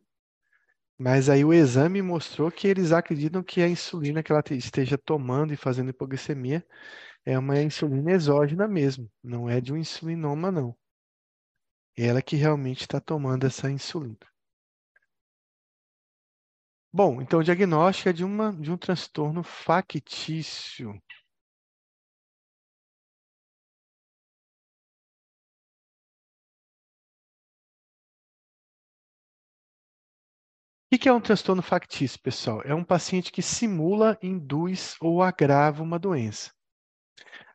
Mas aí o exame mostrou que eles acreditam que a insulina que ela esteja tomando e fazendo hipoglicemia é uma insulina exógena mesmo, não é de um insulinoma, não. Ela que realmente está tomando essa insulina. Bom, então o diagnóstico é de, uma, de um transtorno factício. O que é um transtorno factício, pessoal? É um paciente que simula, induz ou agrava uma doença.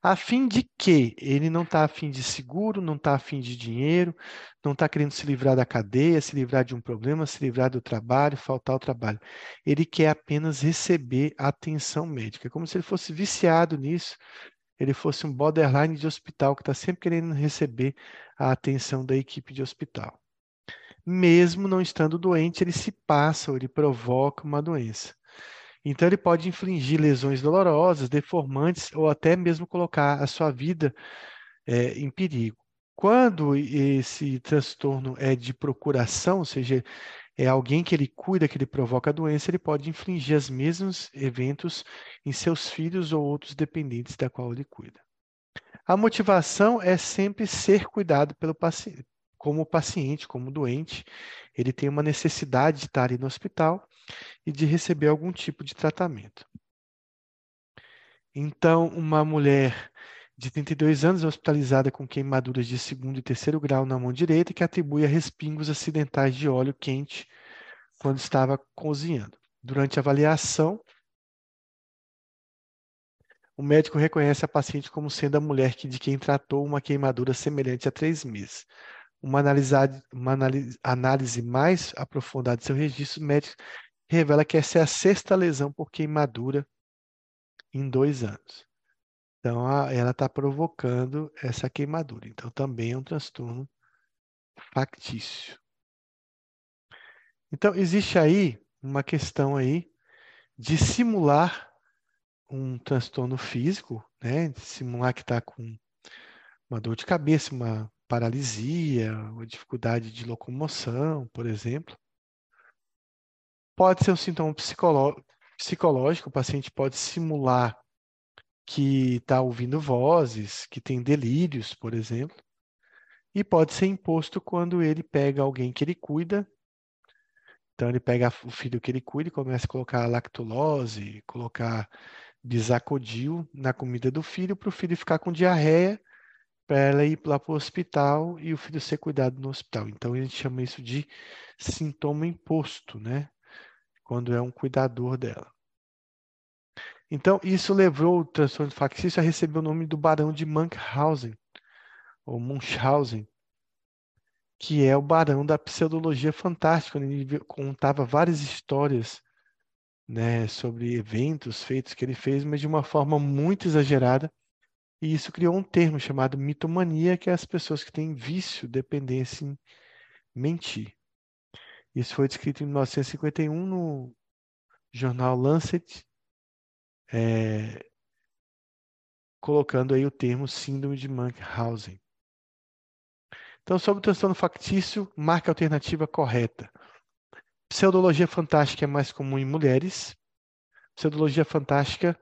A fim de quê? Ele não está a fim de seguro, não está a fim de dinheiro, não está querendo se livrar da cadeia, se livrar de um problema, se livrar do trabalho, faltar ao trabalho. Ele quer apenas receber atenção médica, é como se ele fosse viciado nisso, ele fosse um borderline de hospital que está sempre querendo receber a atenção da equipe de hospital mesmo não estando doente, ele se passa ou ele provoca uma doença. Então, ele pode infligir lesões dolorosas, deformantes ou até mesmo colocar a sua vida é, em perigo. Quando esse transtorno é de procuração, ou seja, é alguém que ele cuida, que ele provoca a doença, ele pode infligir os mesmos eventos em seus filhos ou outros dependentes da qual ele cuida. A motivação é sempre ser cuidado pelo paciente, como paciente, como doente, ele tem uma necessidade de estar ali no hospital e de receber algum tipo de tratamento. Então, uma mulher de 32 anos hospitalizada com queimaduras de segundo e terceiro grau na mão direita que atribui a respingos acidentais de óleo quente quando estava cozinhando. Durante a avaliação, o médico reconhece a paciente como sendo a mulher de quem tratou uma queimadura semelhante a três meses. Uma análise, uma análise, mais aprofundada de seu registro médico revela que essa é a sexta lesão por queimadura em dois anos. Então, a, ela está provocando essa queimadura. Então, também é um transtorno factício. Então, existe aí uma questão aí de simular um transtorno físico, né? De simular que está com uma dor de cabeça, uma paralisia, uma dificuldade de locomoção, por exemplo. Pode ser um sintoma psicológico, o paciente pode simular que está ouvindo vozes, que tem delírios, por exemplo. E pode ser imposto quando ele pega alguém que ele cuida. Então, ele pega o filho que ele cuida e começa a colocar lactulose, colocar bisacodil na comida do filho, para o filho ficar com diarreia, para ela ir lá para o hospital e o filho ser cuidado no hospital. Então, a gente chama isso de sintoma imposto, né? Quando é um cuidador dela. Então, isso levou o transtorno factício a receber o nome do Barão de Munchausen, ou Munchausen, que é o barão da pseudologia fantástica, ele contava várias histórias né, sobre eventos feitos que ele fez, mas de uma forma muito exagerada. E isso criou um termo chamado mitomania, que é as pessoas que têm vício, dependência em mentir. Isso foi descrito em 1951 no jornal Lancet, é, colocando aí o termo síndrome de Munchausen. Então, sobre o transtorno factício, marca a alternativa correta. Pseudologia fantástica é mais comum em mulheres. Pseudologia fantástica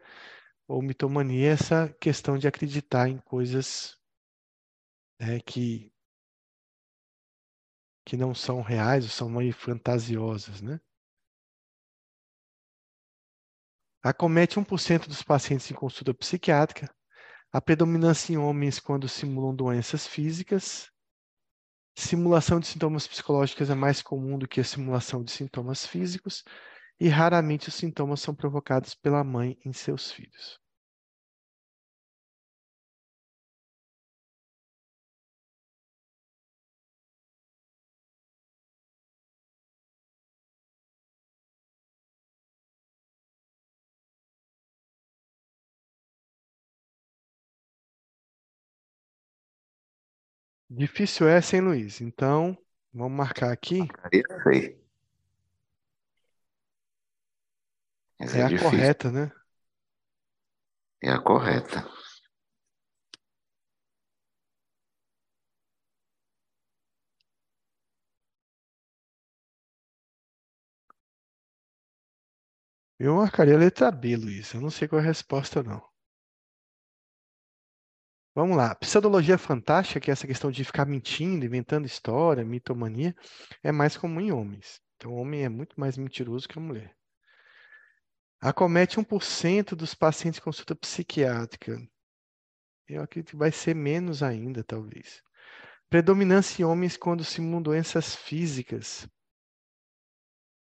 ou mitomania é essa questão de acreditar em coisas né, que, que não são reais ou são meio fantasiosas, né? Acomete 1% dos pacientes em consulta psiquiátrica. A predominância em homens quando simulam doenças físicas. Simulação de sintomas psicológicos é mais comum do que a simulação de sintomas físicos. E raramente os sintomas são provocados pela mãe em seus filhos. Difícil essa, hein, Luiz? Então, vamos marcar aqui. Isso aí. Essa É é a difícil. correta, né? É a correta. Eu marcaria a letra B, Luiz. Eu não sei qual é a resposta, não. Vamos lá. Pseudologia fantástica, que é essa questão de ficar mentindo, inventando história, mitomania, é mais comum em homens. Então, o homem é muito mais mentiroso que a mulher. Acomete 1% dos pacientes com consulta psiquiátrica. Eu acredito que vai ser menos ainda, talvez. Predominância em homens quando simulam doenças físicas.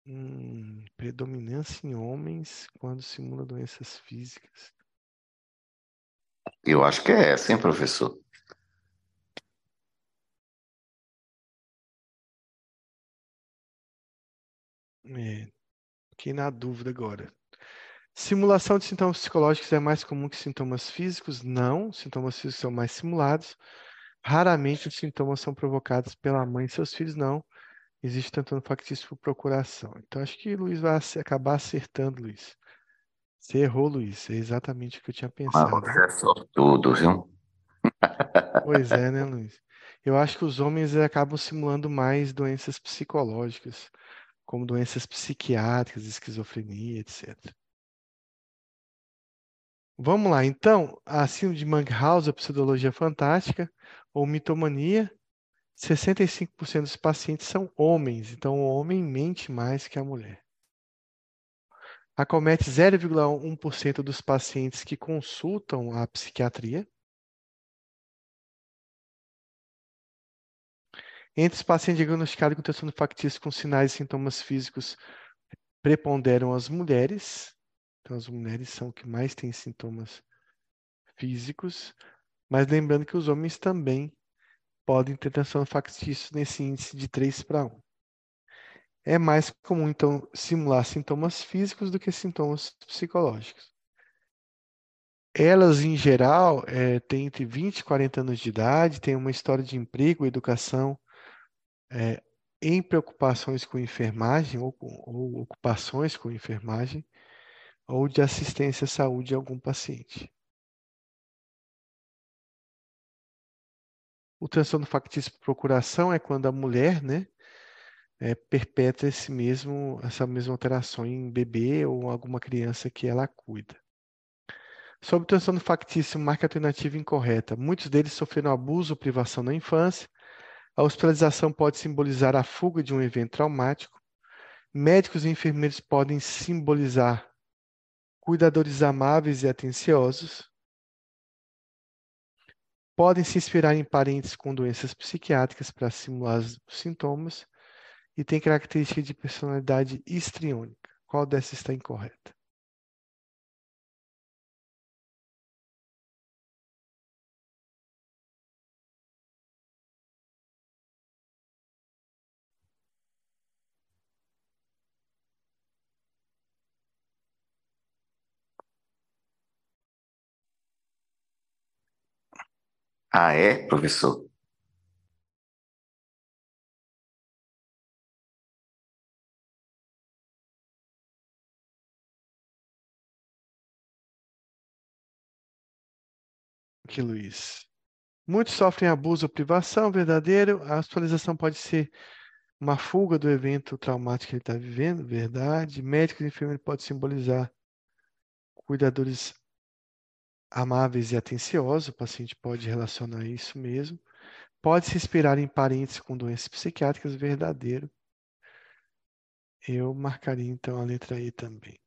Hum, predominância em homens quando simula doenças físicas. Eu acho que é essa, hein, professor? É, fiquei na dúvida agora. Simulação de sintomas psicológicos é mais comum que sintomas físicos? Não, sintomas físicos são mais simulados. Raramente os sintomas são provocados pela mãe e seus filhos, não. Existe tanto no factício por procuração. Então, acho que Luiz vai acabar acertando, Luiz. Você errou, Luiz. É exatamente o que eu tinha Mas pensado. você é sortudo, viu? Pois é, né, <laughs> Luiz? Eu acho que os homens eh, acabam simulando mais doenças psicológicas, como doenças psiquiátricas, esquizofrenia, etc. Vamos lá, então, a síndrome de Munchausen, a pseudologia fantástica, ou mitomania, 65% dos pacientes são homens, então o homem mente mais que a mulher. Acomete 0,1% dos pacientes que consultam a psiquiatria. Entre os pacientes diagnosticados com transtorno factício com sinais e sintomas físicos, preponderam as mulheres. Então, as mulheres são que mais têm sintomas físicos, mas lembrando que os homens também podem ter transtorno factício nesse índice de 3 para 1. É mais comum, então, simular sintomas físicos do que sintomas psicológicos. Elas, em geral, é, têm entre 20 e 40 anos de idade, têm uma história de emprego, educação, é, em preocupações com enfermagem ou, ou ocupações com enfermagem, ou de assistência à saúde de algum paciente. O transtorno factício por procuração é quando a mulher, né, é, perpetra esse mesmo, essa mesma alteração em bebê ou alguma criança que ela cuida. Sobre o transtorno factício, marca alternativa incorreta. Muitos deles sofreram abuso ou privação na infância. A hospitalização pode simbolizar a fuga de um evento traumático. Médicos e enfermeiros podem simbolizar cuidadores amáveis e atenciosos. Podem se inspirar em parentes com doenças psiquiátricas para simular os sintomas e tem característica de personalidade histriônica. Qual dessas está incorreta? Ah, é, professor? Aqui, Luiz. Muitos sofrem abuso ou privação verdadeiro. A hospitalização pode ser uma fuga do evento traumático que ele está vivendo, verdade. Médicos e enfermeiros podem simbolizar cuidadores amáveis e atenciosos, o paciente pode relacionar isso mesmo. Pode se inspirar em parentes com doenças psiquiátricas, verdadeiro. Eu marcaria então a letra E também.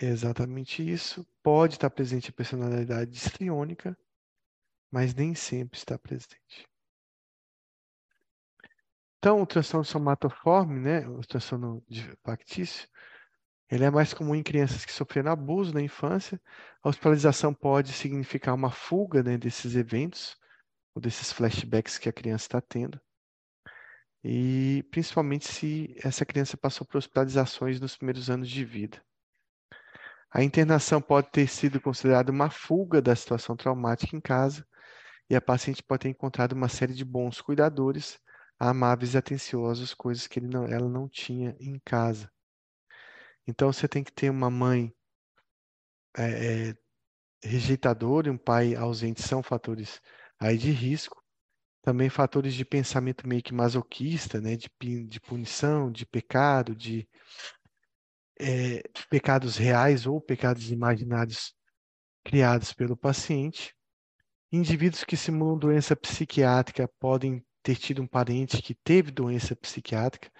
É exatamente isso. Pode estar presente a personalidade histriônica, mas nem sempre está presente. Então, o transtorno somatoforme, né, o transtorno factício, ele é mais comum em crianças que sofreram abuso na infância. A hospitalização pode significar uma fuga né, desses eventos, ou desses flashbacks que a criança está tendo. E principalmente se essa criança passou por hospitalizações nos primeiros anos de vida. A internação pode ter sido considerada uma fuga da situação traumática em casa, e a paciente pode ter encontrado uma série de bons cuidadores, amáveis e atenciosos, coisas que não, ela não tinha em casa. Então você tem que ter uma mãe é, é, rejeitadora e um pai ausente são fatores aí de risco. Também fatores de pensamento meio que masoquista, né? de, de punição, de pecado, de é, pecados reais ou pecados imaginários criados pelo paciente. Indivíduos que simulam doença psiquiátrica podem ter tido um parente que teve doença psiquiátrica.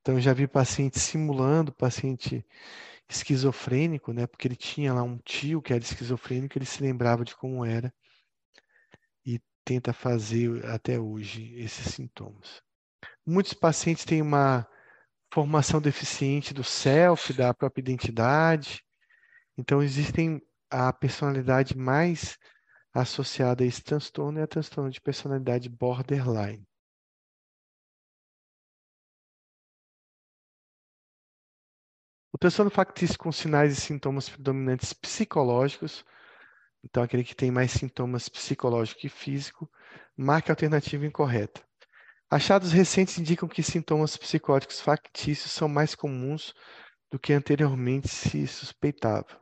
Então, já vi paciente simulando, paciente esquizofrênico, né? Porque ele tinha lá um tio que era esquizofrênico, ele se lembrava de como era e tenta fazer até hoje esses sintomas. Muitos pacientes têm uma formação deficiente do self, da própria identidade. Então, existem a personalidade mais associada a esse transtorno é a transtorno de personalidade borderline. O transtorno factício com sinais e sintomas predominantes psicológicos, então aquele que tem mais sintomas psicológico e físico, marca a alternativa incorreta. Achados recentes indicam que sintomas psicóticos factícios são mais comuns do que anteriormente se suspeitava.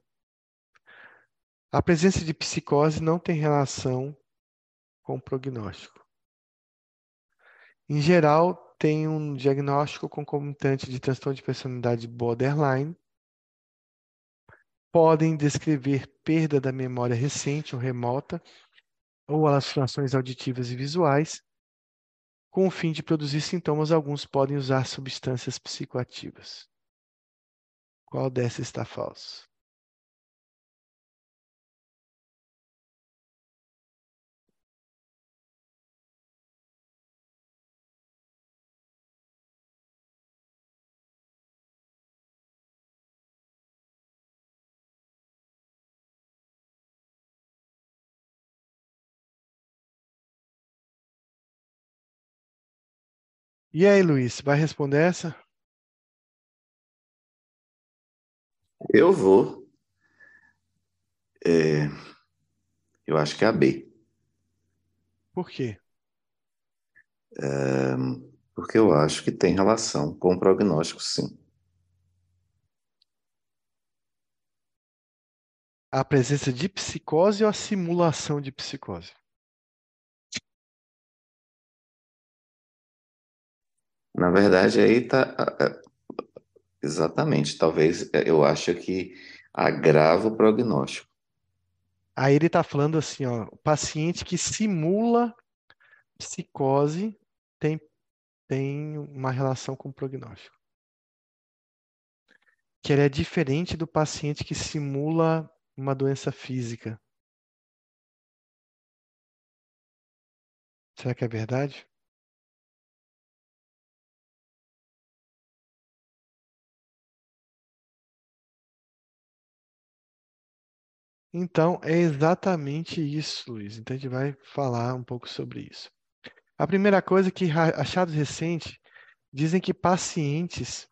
A presença de psicose não tem relação com o prognóstico. Em geral, tem um diagnóstico concomitante de transtorno de personalidade borderline, podem descrever perda da memória recente ou remota, ou alucinações auditivas e visuais. Com o fim de produzir sintomas, alguns podem usar substâncias psicoativas. Qual dessas está falso? E aí, Luiz, vai responder essa? Eu vou. É, eu acho que é a B. Por quê? É, porque eu acho que tem relação com o prognóstico, sim. A presença de psicose ou a simulação de psicose? Na verdade, aí tá. Exatamente. Talvez é, eu acho que agrava o prognóstico. Aí ele está falando assim, ó, paciente que simula psicose tem, tem uma relação com o prognóstico. Que ele é diferente do paciente que simula uma doença física. Será que é verdade? Então, é exatamente isso, Luiz. Então, a gente vai falar um pouco sobre isso. A primeira coisa é que achados recentes dizem que pacientes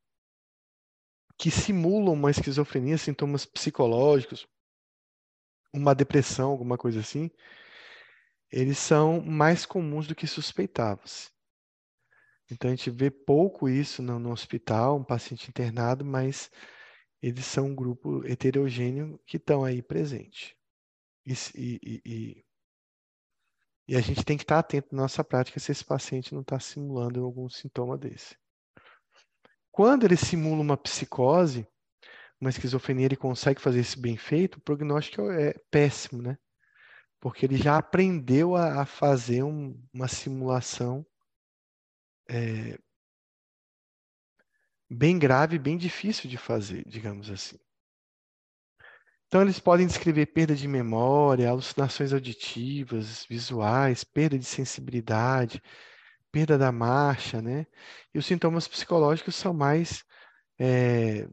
que simulam uma esquizofrenia, sintomas psicológicos, uma depressão, alguma coisa assim, eles são mais comuns do que suspeitava-se. Então, a gente vê pouco isso no, no hospital, um paciente internado, mas eles são um grupo heterogêneo que estão aí presente. E, e, e, e, a gente tem que estar atento na nossa prática se esse paciente não está simulando algum sintoma desse. Quando ele simula uma psicose, uma esquizofrenia, ele consegue fazer isso bem feito, o prognóstico é péssimo, né? Porque ele já aprendeu a, a fazer um, uma simulação é, bem grave, bem difícil de fazer, digamos assim. Então, eles podem descrever perda de memória, alucinações auditivas, visuais, perda de sensibilidade, perda da marcha, né? E os sintomas psicológicos são mais é,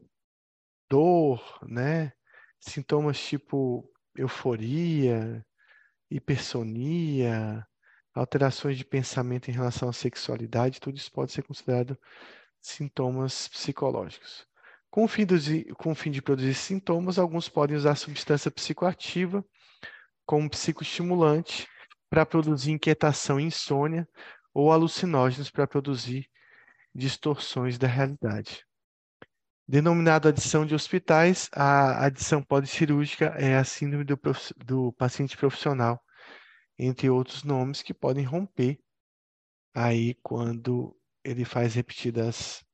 dor, né? Sintomas tipo euforia, hipersonia, alterações de pensamento em relação à sexualidade, tudo isso pode ser considerado sintomas psicológicos. Com o, fim de, com o fim de produzir sintomas, alguns podem usar substância psicoativa como psicoestimulante para produzir inquietação e insônia ou alucinógenos para produzir distorções da realidade. Denominado adição de hospitais, a adição policirúrgica é a síndrome do, do paciente profissional, entre outros nomes que podem romper aí quando ele faz repetidas,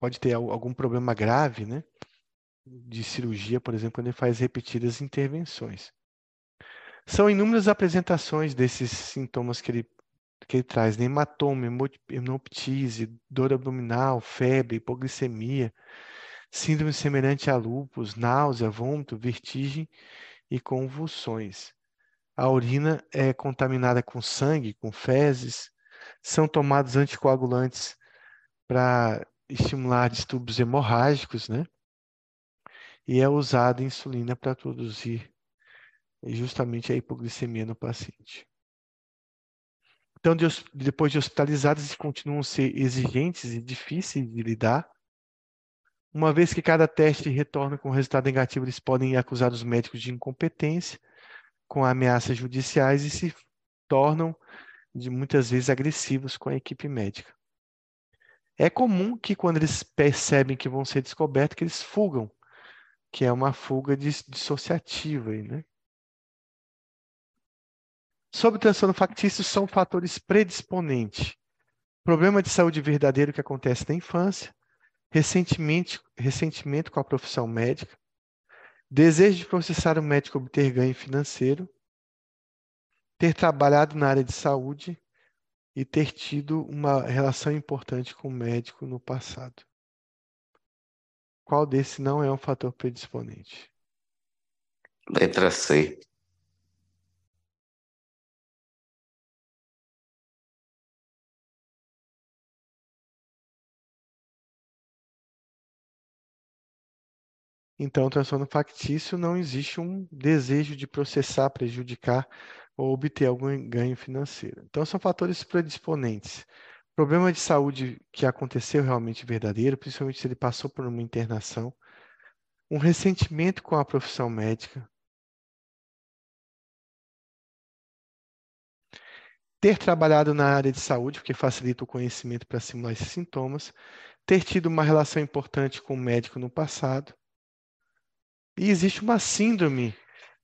pode ter algum problema grave, né? De cirurgia, por exemplo, quando ele faz repetidas intervenções. São inúmeras apresentações desses sintomas que ele, que ele traz, né? hematoma, hemoptise, dor abdominal, febre, hipoglicemia, síndrome semelhante a lúpus, náusea, vômito, vertigem e convulsões. A urina é contaminada com sangue, com fezes, são tomados anticoagulantes para estimular distúrbios hemorrágicos, né? E é usada insulina para produzir justamente a hipoglicemia no paciente. Então, depois de hospitalizados, eles continuam a ser exigentes e difíceis de lidar. Uma vez que cada teste retorna com resultado negativo, eles podem acusar os médicos de incompetência, com ameaças judiciais e se tornam de muitas vezes agressivos com a equipe médica. É comum que quando eles percebem que vão ser descobertos, que eles fugam, que é uma fuga dissociativa. Né? Sobre o transtorno factício, são fatores predisponentes. Problema de saúde verdadeiro que acontece na infância, ressentimento, ressentimento com a profissão médica, desejo de processar o médico obter ganho financeiro, ter trabalhado na área de saúde e ter tido uma relação importante com o médico no passado. Qual desse não é um fator predisponente? Letra C. Então, transtorno factício não existe um desejo de processar, prejudicar ou obter algum ganho financeiro. Então, são fatores predisponentes. Problema de saúde que aconteceu realmente verdadeiro, principalmente se ele passou por uma internação. Um ressentimento com a profissão médica. Ter trabalhado na área de saúde, porque facilita o conhecimento para simular esses sintomas. Ter tido uma relação importante com o médico no passado. E existe uma síndrome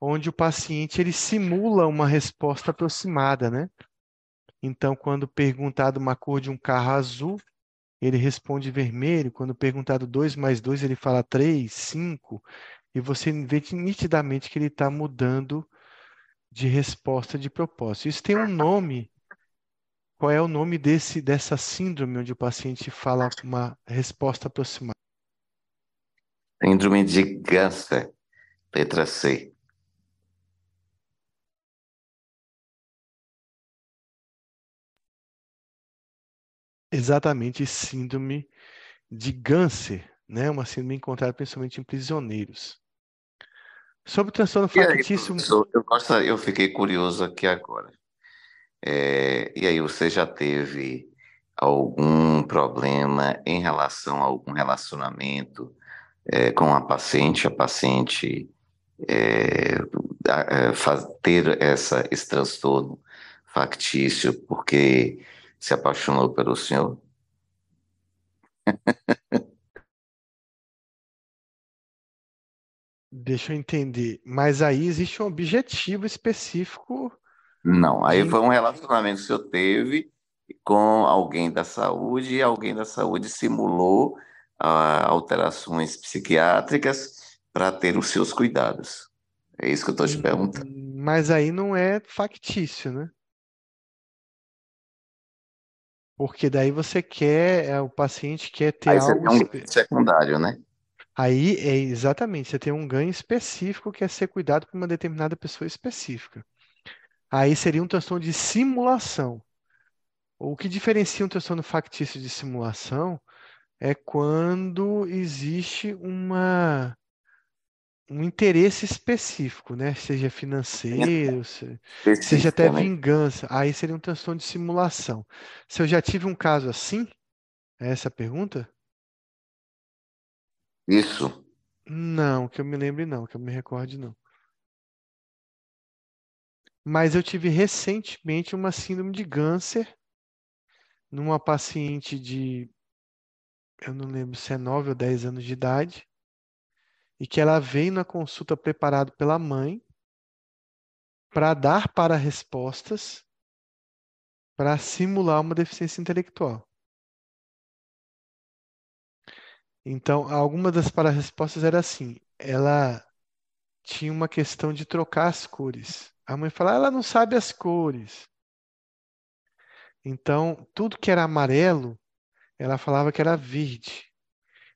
onde o paciente ele simula uma resposta aproximada, né? Então, quando perguntado uma cor de um carro azul, ele responde vermelho. Quando perguntado 2 mais 2, ele fala 3, 5. E você vê nitidamente que ele está mudando de resposta de propósito. Isso tem um nome. Qual é o nome desse, dessa síndrome onde o paciente fala uma resposta aproximada? Síndrome de Ganser, letra C. Exatamente, síndrome de Ganser, né? Uma síndrome encontrada principalmente em prisioneiros. Sobre o transtorno factício, eu, gosto- eu fiquei curioso aqui agora. É, e aí, você já teve algum problema em relação a algum relacionamento é, com a paciente? A paciente é, é, faz- ter essa, esse transtorno factício porque se apaixonou pelo senhor? <laughs> deixa eu entender, mas aí existe um objetivo específico Não, aí foi um relacionamento que o senhor teve com alguém da saúde e alguém da saúde simulou alterações psiquiátricas para ter os seus cuidados. É isso que eu estou te perguntando. Hum, Mas aí não é factício, né? Porque daí você quer, é, o paciente quer ter Aí você algo. tem um secundário, né? Aí é exatamente, você tem um ganho específico que é ser cuidado por uma determinada pessoa específica. Aí seria um transtorno de simulação. O que diferencia um transtorno factício de simulação é quando existe uma, um interesse específico, né? Seja financeiro, se- seja até né? vingança. Aí seria um transtorno de simulação. Se eu já tive um caso assim, é essa a pergunta? Isso. Não, que eu me lembre não, que eu me recorde não. Mas eu tive recentemente uma síndrome de câncer numa paciente de, eu não lembro se é 9 ou 10 anos de idade, e que ela veio na consulta preparado pela mãe para dar para respostas para simular uma deficiência intelectual. Então, alguma das para-respostas era assim: ela tinha uma questão de trocar as cores. A mãe falava, ela não sabe as cores. Então, tudo que era amarelo, ela falava que era verde.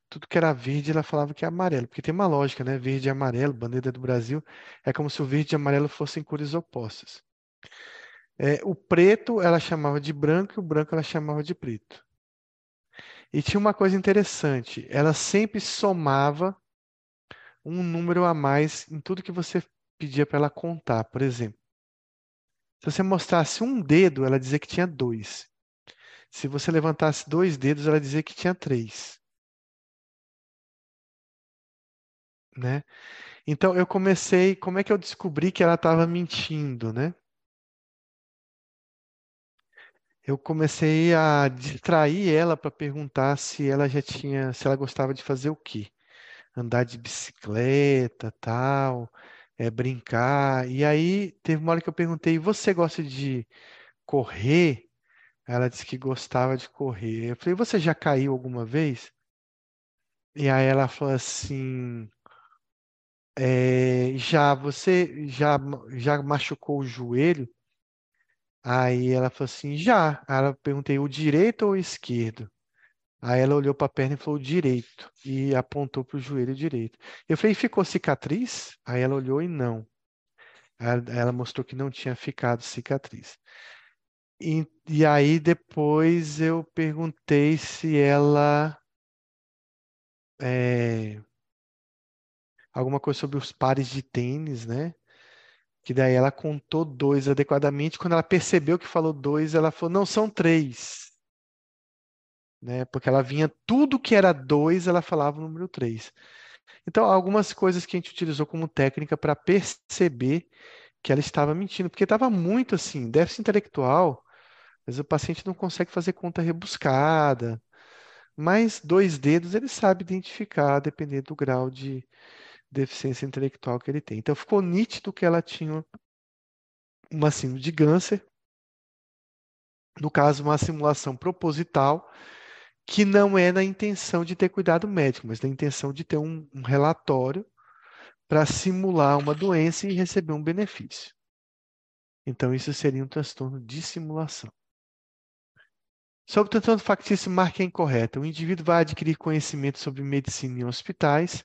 Tudo que era verde, ela falava que é amarelo. Porque tem uma lógica, né? Verde e amarelo, bandeira do Brasil, é como se o verde e amarelo fossem cores opostas. É, o preto ela chamava de branco e o branco ela chamava de preto. E tinha uma coisa interessante, ela sempre somava um número a mais em tudo que você pedia para ela contar. Por exemplo, se você mostrasse um dedo, ela dizia que tinha dois. Se você levantasse dois dedos, ela dizia que tinha três. Né? Então eu comecei, como é que eu descobri que ela estava mentindo, né? Eu comecei a distrair ela para perguntar se ela já tinha, se ela gostava de fazer o quê? Andar de bicicleta, tal, é, brincar. E aí teve uma hora que eu perguntei: você gosta de correr? Ela disse que gostava de correr. Eu falei: você já caiu alguma vez? E aí ela falou assim: é, já, você já, já machucou o joelho? Aí ela falou assim: já. Aí ela perguntei: o direito ou o esquerdo? Aí ela olhou para a perna e falou direito e apontou para o joelho direito. Eu falei: ficou cicatriz? Aí ela olhou e não. Ela mostrou que não tinha ficado cicatriz. E, e aí depois eu perguntei se ela é, alguma coisa sobre os pares de tênis, né? Que daí ela contou dois adequadamente. Quando ela percebeu que falou dois, ela falou: não, são três. né? Porque ela vinha, tudo que era 2, ela falava o número 3. Então, algumas coisas que a gente utilizou como técnica para perceber que ela estava mentindo, porque estava muito assim, déficit intelectual, mas o paciente não consegue fazer conta rebuscada, mas dois dedos ele sabe identificar, dependendo do grau de deficiência intelectual que ele tem. Então, ficou nítido que ela tinha uma síndrome de Ganser, no caso, uma simulação proposital, que não é na intenção de ter cuidado médico, mas na intenção de ter um, um relatório para simular uma doença e receber um benefício. Então, isso seria um transtorno de simulação. Sobre o transtorno factício, marca é incorreta. O indivíduo vai adquirir conhecimento sobre medicina em hospitais.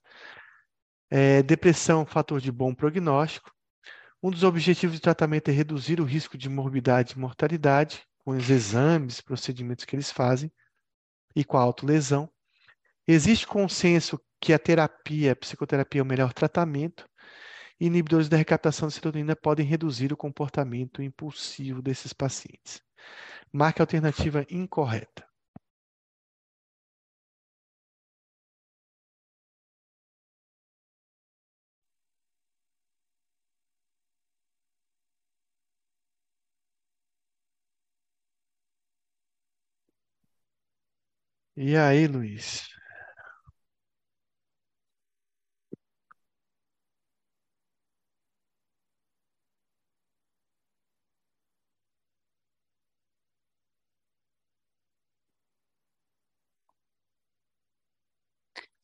É, depressão, fator de bom prognóstico. Um dos objetivos de tratamento é reduzir o risco de morbidade e mortalidade, com os exames, procedimentos que eles fazem e com a autolesão. Existe consenso que a terapia, a psicoterapia é o melhor tratamento. Inibidores da recaptação de serotonina podem reduzir o comportamento impulsivo desses pacientes. Marque a alternativa incorreta. E aí, Luiz?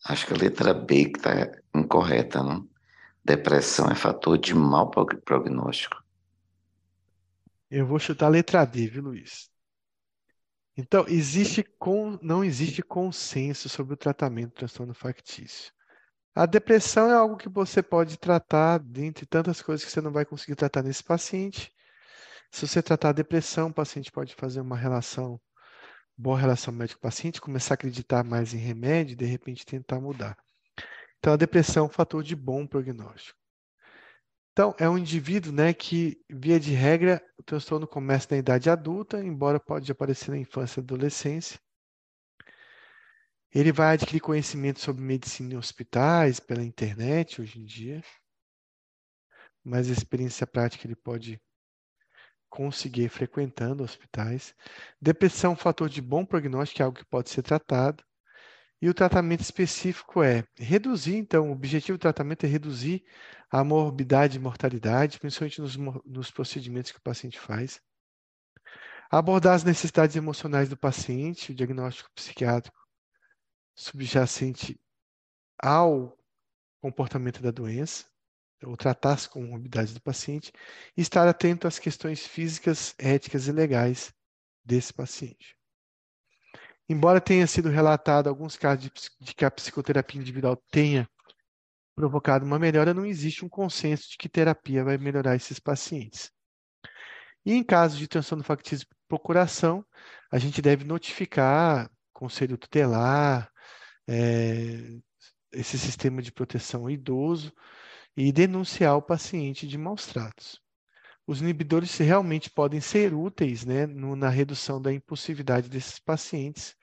Acho que a letra B que está incorreta, não? Depressão é fator de mau prognóstico. Eu vou chutar a letra D, viu, Luiz? Então, existe não existe consenso sobre o tratamento do transtorno factício. A depressão é algo que você pode tratar, dentre tantas coisas que você não vai conseguir tratar nesse paciente. Se você tratar a depressão, o paciente pode fazer uma relação, boa relação médico-paciente, começar a acreditar mais em remédio e, de repente, tentar mudar. Então, a depressão é um fator de bom prognóstico. Então, é um indivíduo né, que, via de regra, o transtorno começa na idade adulta, embora pode aparecer na infância e adolescência. Ele vai adquirir conhecimento sobre medicina em hospitais, pela internet hoje em dia. Mas a experiência prática ele pode conseguir frequentando hospitais. Depressão é um fator de bom prognóstico, é algo que pode ser tratado. E o tratamento específico é reduzir, então, o objetivo do tratamento é reduzir a morbidade e mortalidade, principalmente nos, nos procedimentos que o paciente faz. Abordar as necessidades emocionais do paciente, o diagnóstico psiquiátrico subjacente ao comportamento da doença, ou tratar as comorbidades do paciente, e estar atento às questões físicas, éticas e legais desse paciente. Embora tenha sido relatado alguns casos de, de que a psicoterapia individual tenha provocado uma melhora, não existe um consenso de que terapia vai melhorar esses pacientes. E em caso de transtorno factício por procuração, a gente deve notificar conselho tutelar, é, esse sistema de proteção idoso e denunciar o paciente de maus tratos. Os inibidores realmente podem ser úteis né, no, na redução da impulsividade desses pacientes,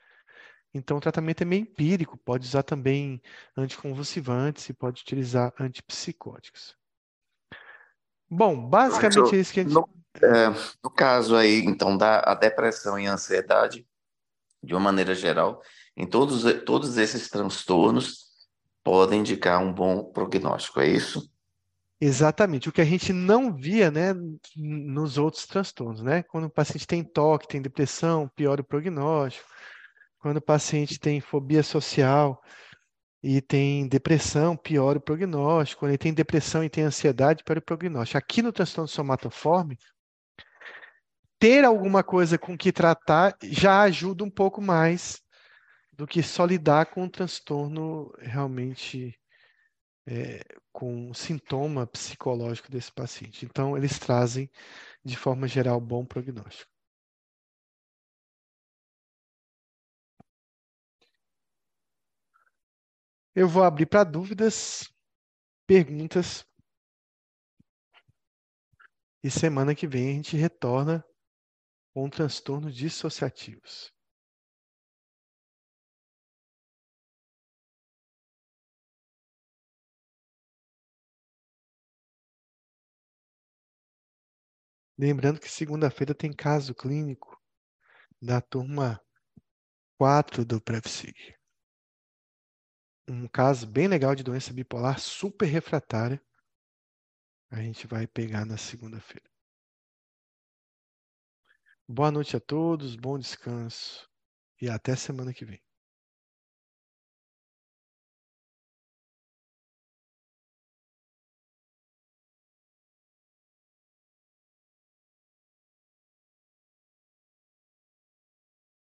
então, o tratamento é meio empírico, pode usar também anticonvulsivantes e pode utilizar antipsicóticos. Bom, basicamente é isso que a gente. No, é, no caso aí, então, da a depressão e a ansiedade, de uma maneira geral, em todos, todos esses transtornos podem indicar um bom prognóstico, é isso? Exatamente. O que a gente não via, né, nos outros transtornos, né? Quando o paciente tem toque, tem depressão, piora o prognóstico. Quando o paciente tem fobia social e tem depressão, piora o prognóstico. Quando ele tem depressão e tem ansiedade, piora o prognóstico. Aqui no transtorno somatoforme, ter alguma coisa com que tratar já ajuda um pouco mais do que só lidar com um transtorno realmente é, com sintoma psicológico desse paciente. Então, eles trazem, de forma geral, bom prognóstico. Eu vou abrir para dúvidas, perguntas. E semana que vem a gente retorna com transtornos dissociativos. Lembrando que segunda-feira tem caso clínico da turma 4 do PrevSig. Um caso bem legal de doença bipolar super refratária. A gente vai pegar na segunda-feira. Boa noite a todos, bom descanso e até semana que vem.